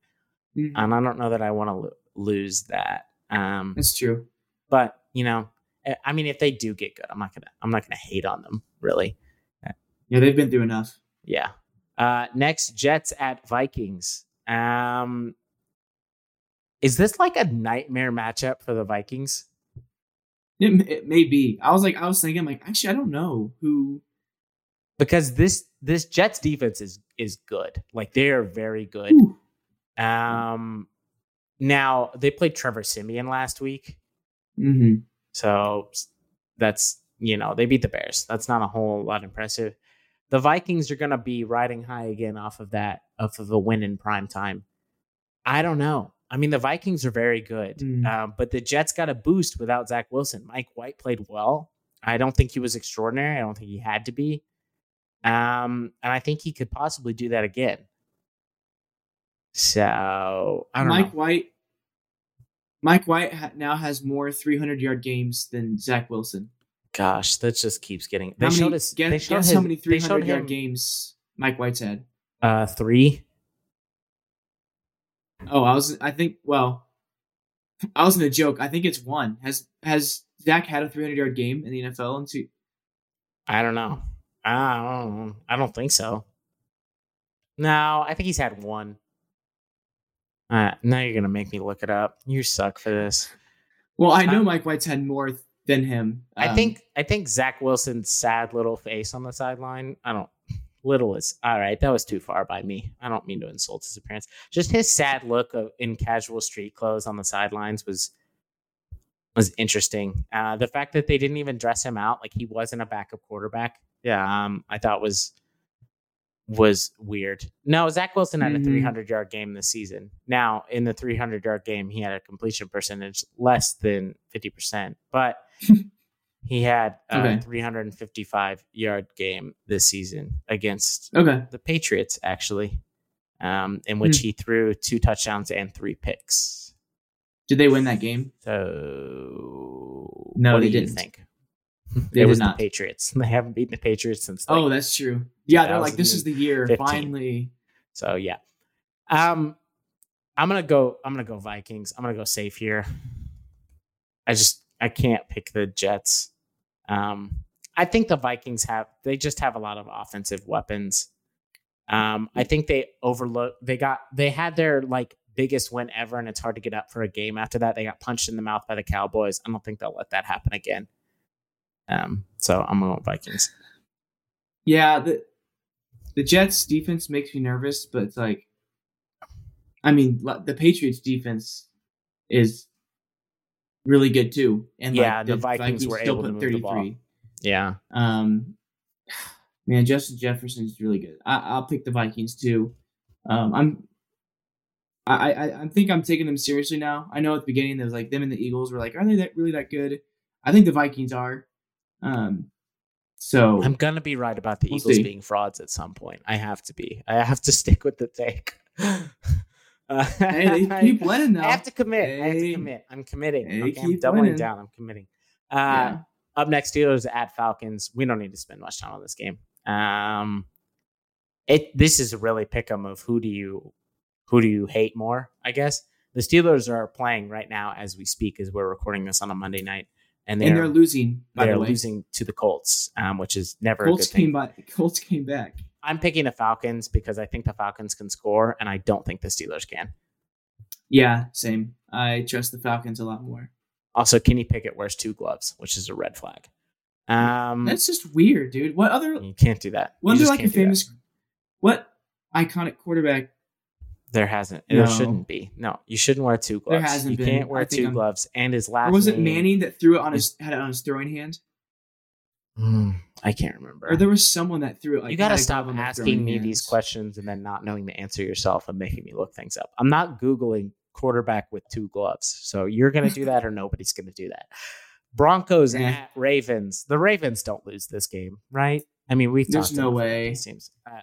mm-hmm. and I don't know that I want to lo- lose that. Um, it's true, but you know, eh, I mean, if they do get good, I'm not gonna I'm not gonna hate on them really. Yeah, they've been through enough. Yeah. Uh, next, Jets at Vikings. Um, is this like a nightmare matchup for the Vikings? It, it may be. I was like, I was thinking, like, actually, I don't know who because this this Jets defense is is good. Like they are very good. Ooh. Um, now they played Trevor Siemian last week, mm-hmm. so that's you know they beat the Bears. That's not a whole lot impressive. the Vikings are going to be riding high again off of that, off of a win in prime time. I don't know. I mean, the Vikings are very good, mm. uh, but the Jets got a boost without Zach Wilson. Mike White played well. I don't think he was extraordinary. I don't think he had to be. Um, and I think he could possibly do that again. So Mike know. White. Mike White ha- now has more 300 yard games than Zach Wilson. Gosh, that just keeps getting. They how showed many, us. Guess, they showed guess his, how many 300 yard him, games Mike White's had? Uh, three. Oh, I was. I think. Well, I was in a joke. I think it's one. Has Has Zach had a 300 yard game in the NFL? And two? I don't know. I don't. I don't think so. No, I think he's had one. Uh, now you're gonna make me look it up. You suck for this. Well, I know Mike White's had more than him. Um, I think. I think Zach Wilson's sad little face on the sideline. I don't. Little is all right. That was too far by me. I don't mean to insult his appearance. Just his sad look of, in casual street clothes on the sidelines was was interesting. Uh, the fact that they didn't even dress him out like he wasn't a backup quarterback. Yeah, um, I thought was was weird. No, Zach Wilson had mm-hmm. a 300 yard game this season. Now, in the 300 yard game, he had a completion percentage less than 50%, but (laughs) He had a okay. 355 yard game this season against okay. the Patriots, actually, um, in which mm. he threw two touchdowns and three picks. Did they win that game? So, no, what they do didn't. you think? They it was not. the Patriots. (laughs) They haven't beaten the Patriots since. Like, oh, that's true. Yeah, they're like, this is the year 15. finally. So yeah, um, I'm gonna go. I'm gonna go Vikings. I'm gonna go safe here. I just I can't pick the Jets. Um, I think the Vikings have they just have a lot of offensive weapons. Um, I think they overlook they got they had their like biggest win ever, and it's hard to get up for a game after that. They got punched in the mouth by the Cowboys. I don't think they'll let that happen again. Um, so I'm going Vikings. Yeah, the the Jets defense makes me nervous, but it's like, I mean, the Patriots defense is really good too. And yeah, like, the, the, Vikings, Vikings were able to move 33. the ball. Yeah. Um, man, Justin Jefferson is really good. I, will pick the Vikings too. Um, I'm. I, I I think I'm taking them seriously now. I know at the beginning there was like them and the Eagles were like, are they that really that good? I think the Vikings are. Um, so I'm gonna be right about the we'll Eagles see. being frauds at some point. I have to be. I have to (laughs) stick with the take. (laughs) Uh, hey, they (laughs) keep winning though. I have to commit. Hey, I have to commit. I'm committing. Hey, okay, I'm doubling winning. down. I'm committing. Uh, yeah. Up next, Steelers at Falcons. We don't need to spend much time on this game. Um, it this is a really pick 'em of who do you who do you hate more? I guess the Steelers are playing right now as we speak, as we're recording this on a Monday night, and they're, and they're losing. they're the losing to the Colts, um, which is never Colts a good thing. Came by, (laughs) Colts came back. I'm picking the Falcons because I think the Falcons can score, and I don't think the Steelers can. Yeah, same. I trust the Falcons a lot more. Also, Kenny Pickett wears two gloves, which is a red flag. Um, That's just weird, dude. What other? You can't do that. Wasn't there like a famous? What iconic quarterback? There hasn't. No. There shouldn't be. No, you shouldn't wear two gloves. There hasn't you been. can't wear two I'm... gloves. And his last. Or was it Manning that threw it on his had it on his throwing hand? Mm, I can't remember. Or there was someone that threw it. Like, you got to stop asking me hands. these questions and then not knowing the answer yourself and making me look things up. I'm not googling quarterback with two gloves, so you're going to do that, or nobody's going to do that. Broncos yeah. (laughs) at Ravens. The Ravens don't lose this game, right? I mean, we there's no way. It seems uh,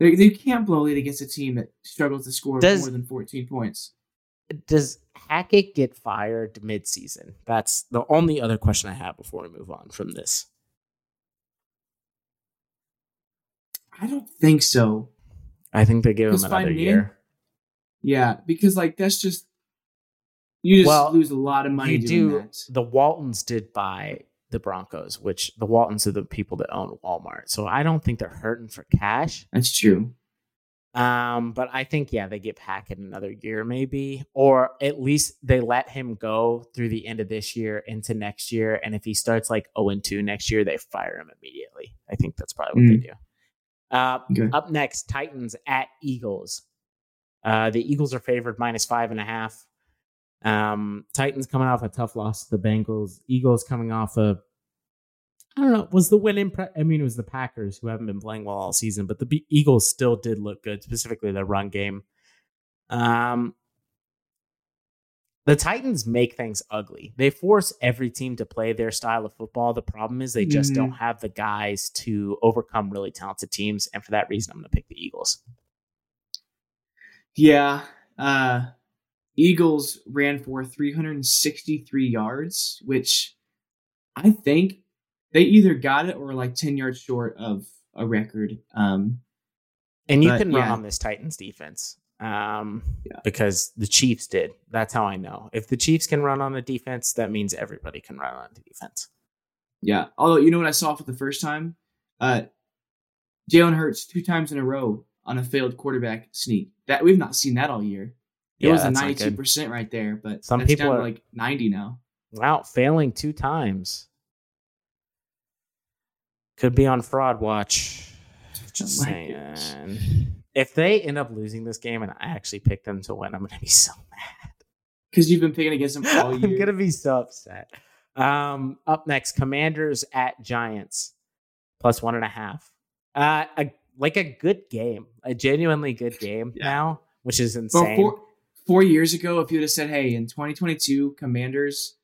they they can't blow lead against a team that struggles to score does, more than 14 points. Does Hackett get fired midseason? That's the only other question I have before we move on from this. I don't think so. I think they give him another year. Yeah, because like that's just you just well, lose a lot of money. You do. That. The Waltons did buy the Broncos, which the Waltons are the people that own Walmart. So I don't think they're hurting for cash. That's true. Um, but I think yeah, they get Hackett another year maybe, or at least they let him go through the end of this year into next year. And if he starts like zero and two next year, they fire him immediately. I think that's probably what mm. they do. Uh, okay. Up next, Titans at Eagles. Uh, the Eagles are favored minus five and a half. Um, Titans coming off a tough loss to the Bengals. Eagles coming off a I don't know. Was the win I mean, it was the Packers who haven't been playing well all season, but the B- Eagles still did look good, specifically the run game. Um, the Titans make things ugly. They force every team to play their style of football. The problem is they just mm-hmm. don't have the guys to overcome really talented teams, and for that reason, I'm going to pick the Eagles. Yeah, uh, Eagles ran for 363 yards, which I think they either got it or like 10 yards short of a record. Um, and you but, can run on this Titans defense um, yeah. because the Chiefs did. That's how I know. If the Chiefs can run on the defense, that means everybody can run on the defense. Yeah. Although, you know what I saw for the first time? Uh, Jalen Hurts two times in a row on a failed quarterback sneak. That we've not seen that all year. It yeah, was a ninety-two percent right there, but some people are like ninety now. Wow, failing two times could be on fraud watch. (laughs) Just saying. If they end up losing this game and I actually pick them to win, I'm gonna be (laughs) so mad. Because you've been picking against them (laughs) all year. I'm gonna be so upset. Um, up next, Commanders at Giants, plus one and a half. Uh, a, like a good game, a genuinely good game yeah. now, which is insane. Four, four, years ago, if you'd have said, "Hey, in 2022, Commanders,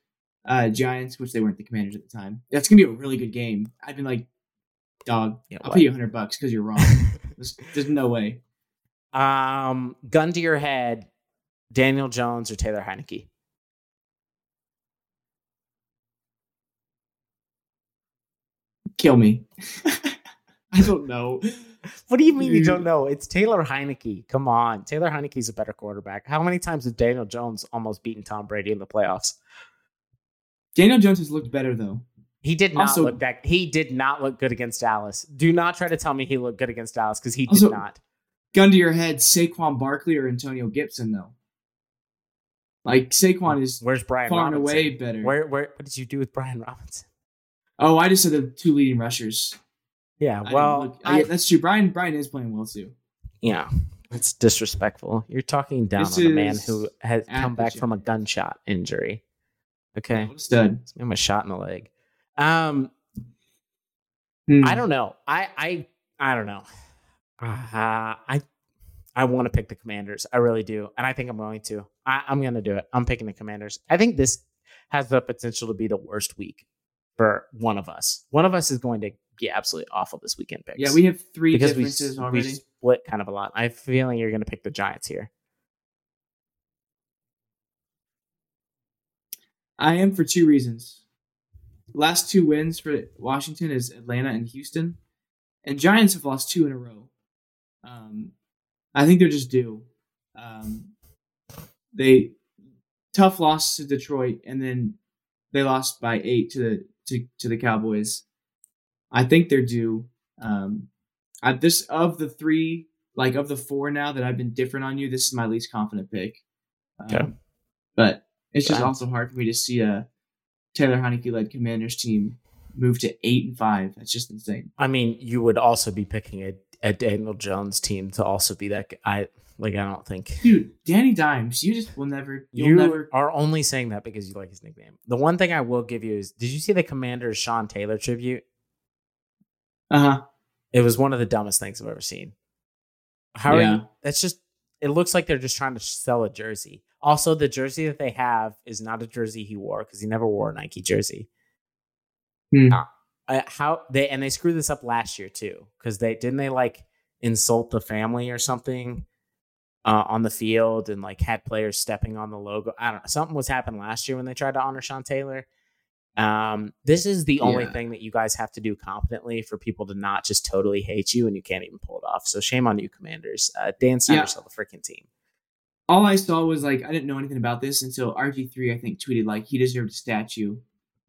uh, Giants," which they weren't the Commanders at the time, that's gonna be a really good game. I'd been like, "Dog, yeah, I'll what? pay you hundred bucks because you're wrong." (laughs) there's, there's no way. Um, gun to your head, Daniel Jones or Taylor Heinicke. Kill me. (laughs) I (laughs) don't know. What do you mean you don't know? It's Taylor Heinicke. Come on. Taylor Heinicke's a better quarterback. How many times has Daniel Jones almost beaten Tom Brady in the playoffs? Daniel Jones has looked better though. He did not also, look that he did not look good against Dallas. Do not try to tell me he looked good against Dallas because he also, did not. Gun to your head, Saquon Barkley or Antonio Gibson though. Like Saquon is where's Brian far Robinson? and away better. Where where what did you do with Brian Robinson? Oh, I just said the two leading rushers. Yeah, well, I, that's true. Brian Brian is playing well too. Yeah, it's disrespectful. You're talking down this on a man who has come back from a gunshot injury. Okay, stud. I'm a shot in the leg. Um, hmm. I don't know. I I I don't know. Uh, I I want to pick the Commanders. I really do, and I think I'm going to. I, I'm going to do it. I'm picking the Commanders. I think this has the potential to be the worst week for one of us. One of us is going to be absolutely awful this weekend picks. Yeah, we have three because differences we, already. We split kind of a lot. I have a feeling you're going to pick the Giants here. I am for two reasons. Last two wins for Washington is Atlanta and Houston, and Giants have lost two in a row. Um, I think they're just due. Um, they tough loss to Detroit, and then they lost by eight to the to, to the Cowboys. I think they're due. Um, at this of the three, like of the four now that I've been different on you, this is my least confident pick. Um, okay. But it's just also hard for me to see a Taylor Heinicke led Commanders team move to eight and five. That's just insane. I mean, you would also be picking a, a Daniel Jones team to also be that. I like. I don't think, dude. Danny Dimes. You just will never. you never are only saying that because you like his nickname. The one thing I will give you is, did you see the Commanders Sean Taylor tribute? Uh huh. It was one of the dumbest things I've ever seen. How yeah. are you? That's just. It looks like they're just trying to sell a jersey. Also, the jersey that they have is not a jersey he wore because he never wore a Nike jersey. Hmm. Uh, how they and they screwed this up last year too because they didn't they like insult the family or something uh, on the field and like had players stepping on the logo. I don't know. Something was happening last year when they tried to honor Sean Taylor. Um, this is the only yeah. thing that you guys have to do competently for people to not just totally hate you and you can't even pull it off. So shame on you, commanders. Uh, Dan Snyder yeah. the freaking team. All I saw was like I didn't know anything about this until RG3 I think tweeted like he deserved a statue.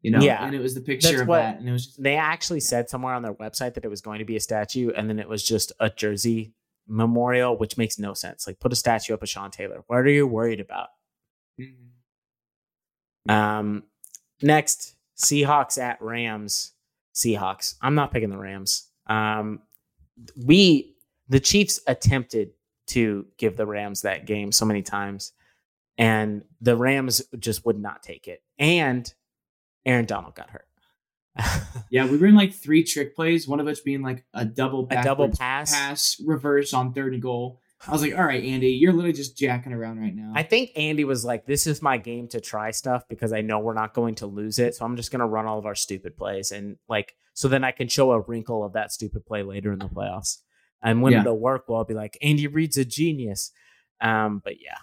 You know, yeah, and it was the picture That's of what, that, and it was. Just, they actually said somewhere on their website that it was going to be a statue, and then it was just a jersey memorial, which makes no sense. Like, put a statue up of Sean Taylor. What are you worried about? Mm-hmm. Um, next, Seahawks at Rams. Seahawks. I'm not picking the Rams. Um, we the Chiefs attempted to give the Rams that game so many times, and the Rams just would not take it. And Aaron Donald got hurt. (laughs) yeah, we ran like three trick plays, one of which being like a double a double pass, pass reverse on third and goal. I was like, all right, Andy, you're literally just jacking around right now. I think Andy was like, this is my game to try stuff because I know we're not going to lose it. So I'm just going to run all of our stupid plays. And like, so then I can show a wrinkle of that stupid play later in the playoffs. And when yeah. it'll work, well, I'll be like, Andy Reid's a genius. Um, but yeah,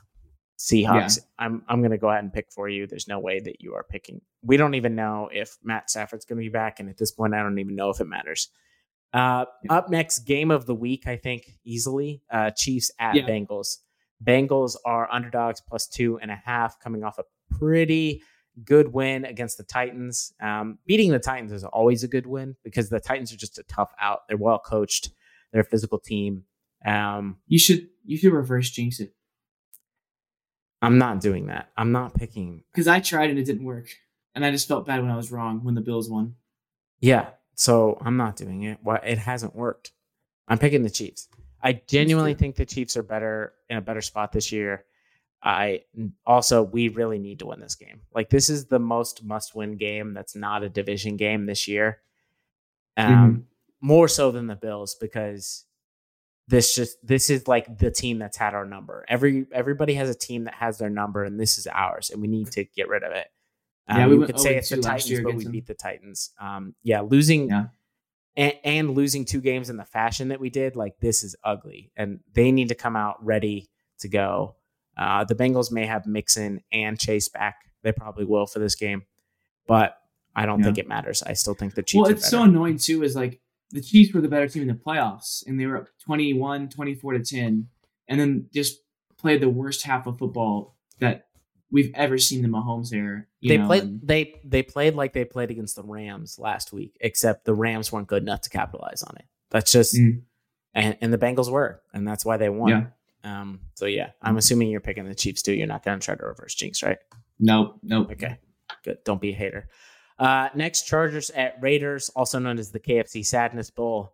Seahawks. Yeah. I'm I'm gonna go ahead and pick for you. There's no way that you are picking. We don't even know if Matt Stafford's gonna be back, and at this point, I don't even know if it matters. Uh. Up next, game of the week, I think easily. Uh, Chiefs at yeah. Bengals. Bengals are underdogs plus two and a half, coming off a pretty good win against the Titans. Um, beating the Titans is always a good win because the Titans are just a tough out. They're well coached. They're a physical team. Um, you should you should reverse jinx it. I'm not doing that. I'm not picking because I tried and it didn't work, and I just felt bad when I was wrong when the Bills won. Yeah, so I'm not doing it. It hasn't worked. I'm picking the Chiefs. I genuinely think the Chiefs are better in a better spot this year. I also we really need to win this game. Like this is the most must-win game that's not a division game this year. Um, mm-hmm. more so than the Bills because this just this is like the team that's had our number. Every everybody has a team that has their number, and this is ours, and we need to get rid of it. Um, yeah, we could say it's the Titans, but we them. beat the Titans. Um, yeah, losing yeah. And, and losing two games in the fashion that we did, like this is ugly, and they need to come out ready to go. Uh, the Bengals may have Mixon and Chase back. They probably will for this game, but I don't yeah. think it matters. I still think the Chiefs. Well, it's so annoying too. Is like the Chiefs were the better team in the playoffs, and they were up 21, 24 to 10, and then just played the worst half of football that we've ever seen the Mahomes era. They know, played and, they they played like they played against the Rams last week, except the Rams weren't good enough to capitalize on it. That's just mm. and, and the Bengals were, and that's why they won. Yeah. Um, so yeah, I'm assuming you're picking the Chiefs too. You're not gonna try to reverse jinx, right? Nope, nope. Okay. Good. Don't be a hater. Uh, next, Chargers at Raiders, also known as the KFC Sadness Bowl.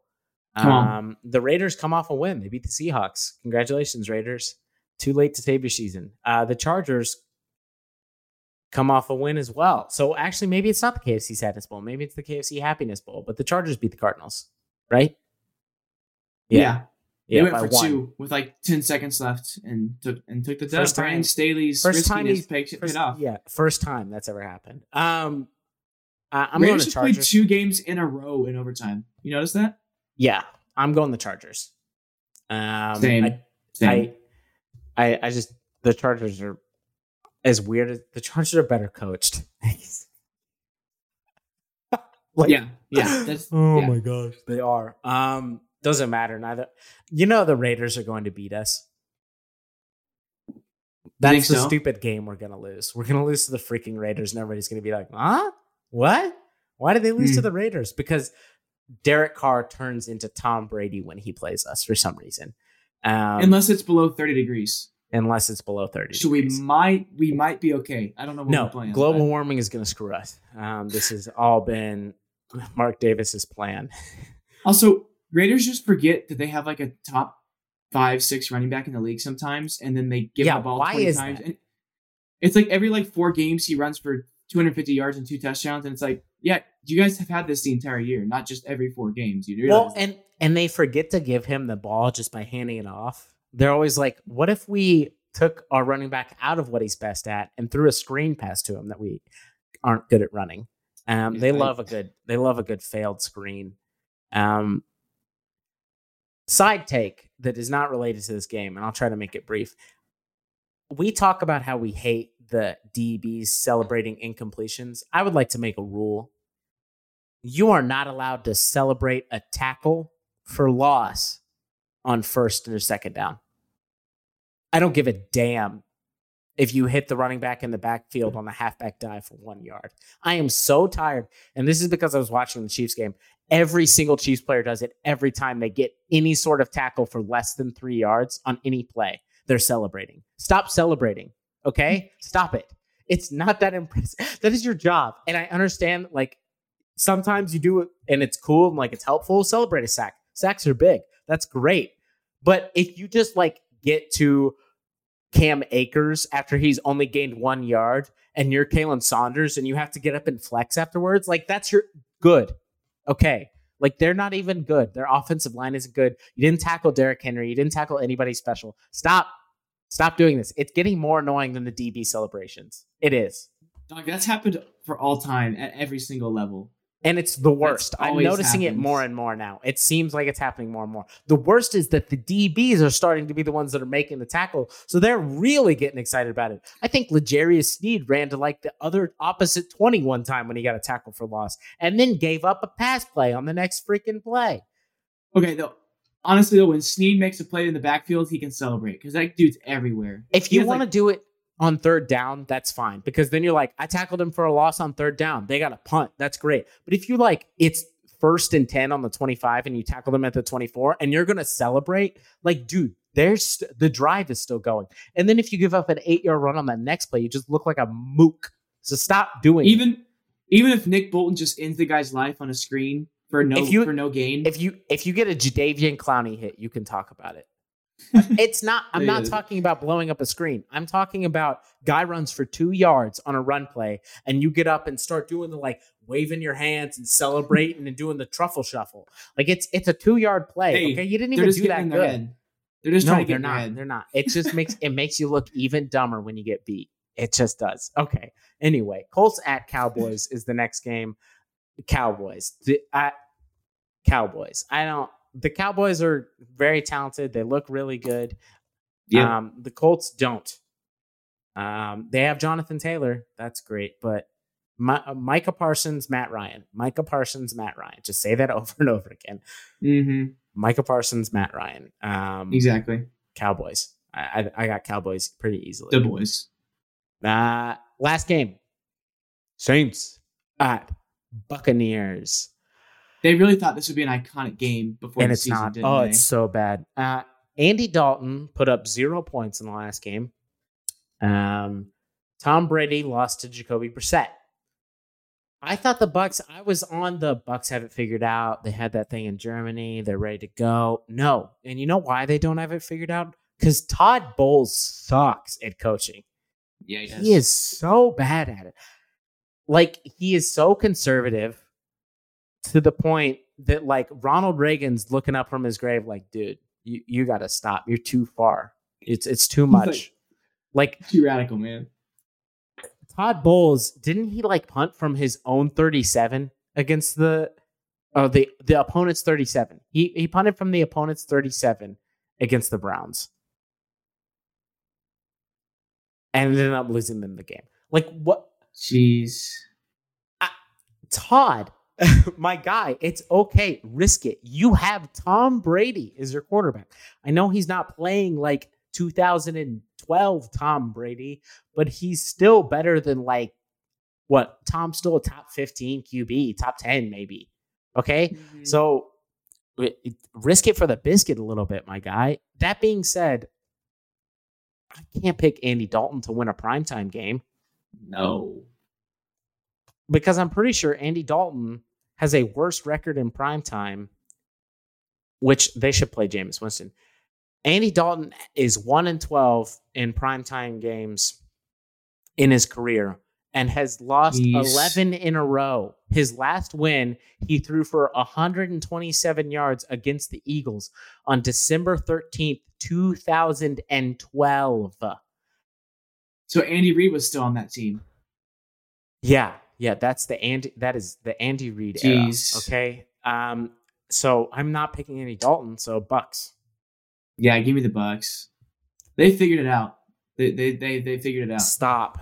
Um, the Raiders come off a win. They beat the Seahawks. Congratulations, Raiders. Too late to save your season. Uh, the Chargers come off a win as well. So actually, maybe it's not the KFC Sadness Bowl. Maybe it's the KFC Happiness Bowl. But the Chargers beat the Cardinals, right? Yeah. yeah. Yeah, they went for one. two with like ten seconds left and took and took the dub. First Brandon Staley's first time he's picked first, it off. Yeah, first time that's ever happened. Um, uh, I'm Raiders going to Chargers. Played two games in a row in overtime. You notice that? Yeah, I'm going the Chargers. Um, Same. I, Same. I, I, I just the Chargers are as weird as the Chargers are better coached. (laughs) like, yeah, yeah. (laughs) oh yeah. my gosh, they are. Um, doesn't matter. Neither. You know the Raiders are going to beat us. That's the so? stupid game we're gonna lose. We're gonna lose to the freaking Raiders, and everybody's gonna be like, "Huh? What? Why did they lose mm. to hmm. the Raiders? Because Derek Carr turns into Tom Brady when he plays us for some reason. Um, unless it's below 30 degrees. Unless it's below 30 so degrees. we might we might be okay. I don't know no, global warming is going to screw us. Um, this has all been Mark Davis's plan. (laughs) also, Raiders just forget that they have like a top five, six running back in the league sometimes, and then they give yeah, the ball why 20 times. That? It's like every like four games he runs for 250 yards and two touchdowns, and it's like, yeah, you guys have had this the entire year, not just every four games. You well, and and they forget to give him the ball just by handing it off. They're always like, what if we took our running back out of what he's best at and threw a screen pass to him that we aren't good at running? Um, they love a good they love a good failed screen. Um, side take that is not related to this game, and I'll try to make it brief. We talk about how we hate the DBs celebrating incompletions, I would like to make a rule. You are not allowed to celebrate a tackle for loss on first or second down. I don't give a damn if you hit the running back in the backfield on the halfback dive for one yard. I am so tired. And this is because I was watching the Chiefs game. Every single Chiefs player does it every time they get any sort of tackle for less than three yards on any play. They're celebrating. Stop celebrating. Okay, mm. stop it. It's not that impressive. (laughs) That is your job, and I understand. Like sometimes you do it, and it's cool, and like it's helpful. Celebrate a sack. Sacks are big. That's great. But if you just like get to Cam Akers after he's only gained one yard, and you're Khalen Saunders, and you have to get up and flex afterwards, like that's your good. Okay. Like they're not even good. Their offensive line isn't good. You didn't tackle Derrick Henry. You didn't tackle anybody special. Stop. Stop doing this. It's getting more annoying than the DB celebrations. It is. Dog, that's happened for all time at every single level. And it's the worst. I'm noticing happens. it more and more now. It seems like it's happening more and more. The worst is that the DBs are starting to be the ones that are making the tackle. So they're really getting excited about it. I think L'Jarius Sneed ran to like the other opposite 20 one time when he got a tackle for loss and then gave up a pass play on the next freaking play. Okay, though. Honestly, though, when Sneed makes a play in the backfield, he can celebrate because that dude's everywhere. If you want to like, do it on third down, that's fine because then you're like, I tackled him for a loss on third down. They got a punt. That's great. But if you like, it's first and 10 on the 25 and you tackle them at the 24 and you're going to celebrate, like, dude, there's st- the drive is still going. And then if you give up an eight yard run on that next play, you just look like a mook. So stop doing even it. even if Nick Bolton just ends the guy's life on a screen for no you, for no gain. If you if you get a Jadeveon Clowney hit, you can talk about it. (laughs) it's not i'm not talking about blowing up a screen. I'm talking about guy runs for two yards on a run play and you get up and start doing the like waving your hands and celebrating and doing the truffle shuffle. Like it's it's a two yard play hey, okay? You didn't even do that good. they're just no, trying to get they're not. they're not. It just makes it makes you look even dumber when you get beat. It just does. Okay. Anyway colts at cowboys is the next game. Cowboys. The, uh, cowboys. I don't the Cowboys are very talented. They look really good. Yeah. Um, the Colts don't. Um, they have Jonathan Taylor. That's great. But My, uh, Micah Parsons, Matt Ryan. Micah Parsons, Matt Ryan. Just say that (laughs) over and over again. Mm-hmm. Micah Parsons, Matt Ryan. Um, exactly. Cowboys. I, I, I got Cowboys pretty easily. The boys. Uh, last game. Saints at Buccaneers. They really thought this would be an iconic game before and it's season, not. oh, they? it's so bad. Uh, Andy Dalton put up zero points in the last game. Um, Tom Brady lost to Jacoby Brissett. I thought the Bucks. I was on the Bucks. Have it figured out. They had that thing in Germany. They're ready to go. No, and you know why they don't have it figured out? Because Todd Bowles sucks at coaching. Yeah, he, he is so bad at it. Like he is so conservative to the point that like Ronald Reagan's looking up from his grave, like, dude, you, you got to stop. You're too far. It's it's too much. Like, like too radical, man. Todd Bowles didn't he like punt from his own 37 against the oh the the opponent's 37. He he punted from the opponent's 37 against the Browns. And ended up losing them the game. Like what Jeez. I, Todd (laughs) my guy, it's okay. Risk it. You have Tom Brady as your quarterback. I know he's not playing like 2012 Tom Brady, but he's still better than like what? Tom's still a top 15 QB, top 10 maybe. Okay? Mm-hmm. So risk it for the biscuit a little bit, my guy. That being said, I can't pick Andy Dalton to win a primetime game. No. Because I'm pretty sure Andy Dalton has a worse record in prime time, which they should play Jameis Winston. Andy Dalton is 1 and 12 in primetime games in his career and has lost Jeez. 11 in a row. His last win, he threw for 127 yards against the Eagles on December 13th, 2012. So Andy Reid was still on that team. Yeah, yeah, that's the Andy. That is the Andy Reid era. Okay. Um. So I'm not picking Andy Dalton. So Bucks. Yeah, give me the Bucks. They figured it out. They they they, they figured it out. Stop.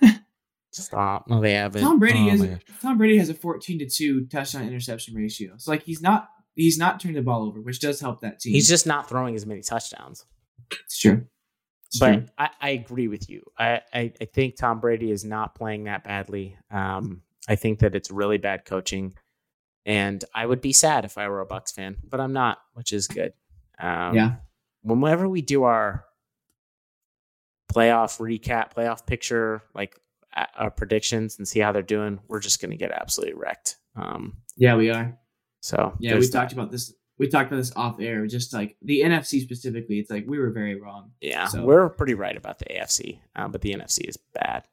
(laughs) Stop. No, they haven't. Tom Brady oh, has Tom Brady has a 14 to two touchdown interception ratio. So like he's not he's not turning the ball over, which does help that team. He's just not throwing as many touchdowns. It's true but I, I, agree with you. I, I, I, think Tom Brady is not playing that badly. Um, I think that it's really bad coaching, and I would be sad if I were a Bucks fan, but I'm not, which is good. Um, yeah. Whenever we do our playoff recap, playoff picture, like our predictions, and see how they're doing, we're just going to get absolutely wrecked. Um, yeah, we are. So yeah, we talked about this we talked about this off air. Just like the NFC specifically, it's like we were very wrong. Yeah, so. we're pretty right about the AFC, uh, but the NFC is bad.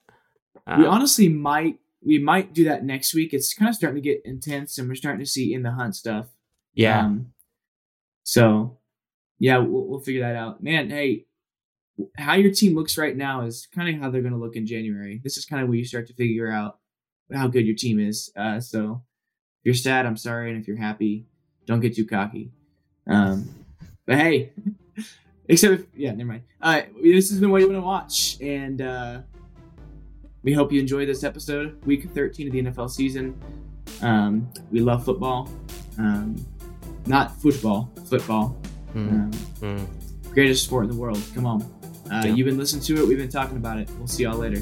Um, we honestly might we might do that next week. It's kind of starting to get intense, and we're starting to see in the hunt stuff. Yeah. Um, so, yeah, we'll, we'll figure that out. Man, hey, how your team looks right now is kind of how they're going to look in January. This is kind of where you start to figure out how good your team is. Uh, so, if you're sad, I'm sorry, and if you're happy, don't get too cocky. Um, but hey, (laughs) except if, yeah, never mind. Uh, this has been what you want to watch, and uh, we hope you enjoy this episode, week 13 of the NFL season. Um, we love football, um, not football, football. Mm. Um, Mm. greatest sport in the world. Come on. Uh, Yeah. You've been listening to it. We've been talking about it. We'll see y'all later.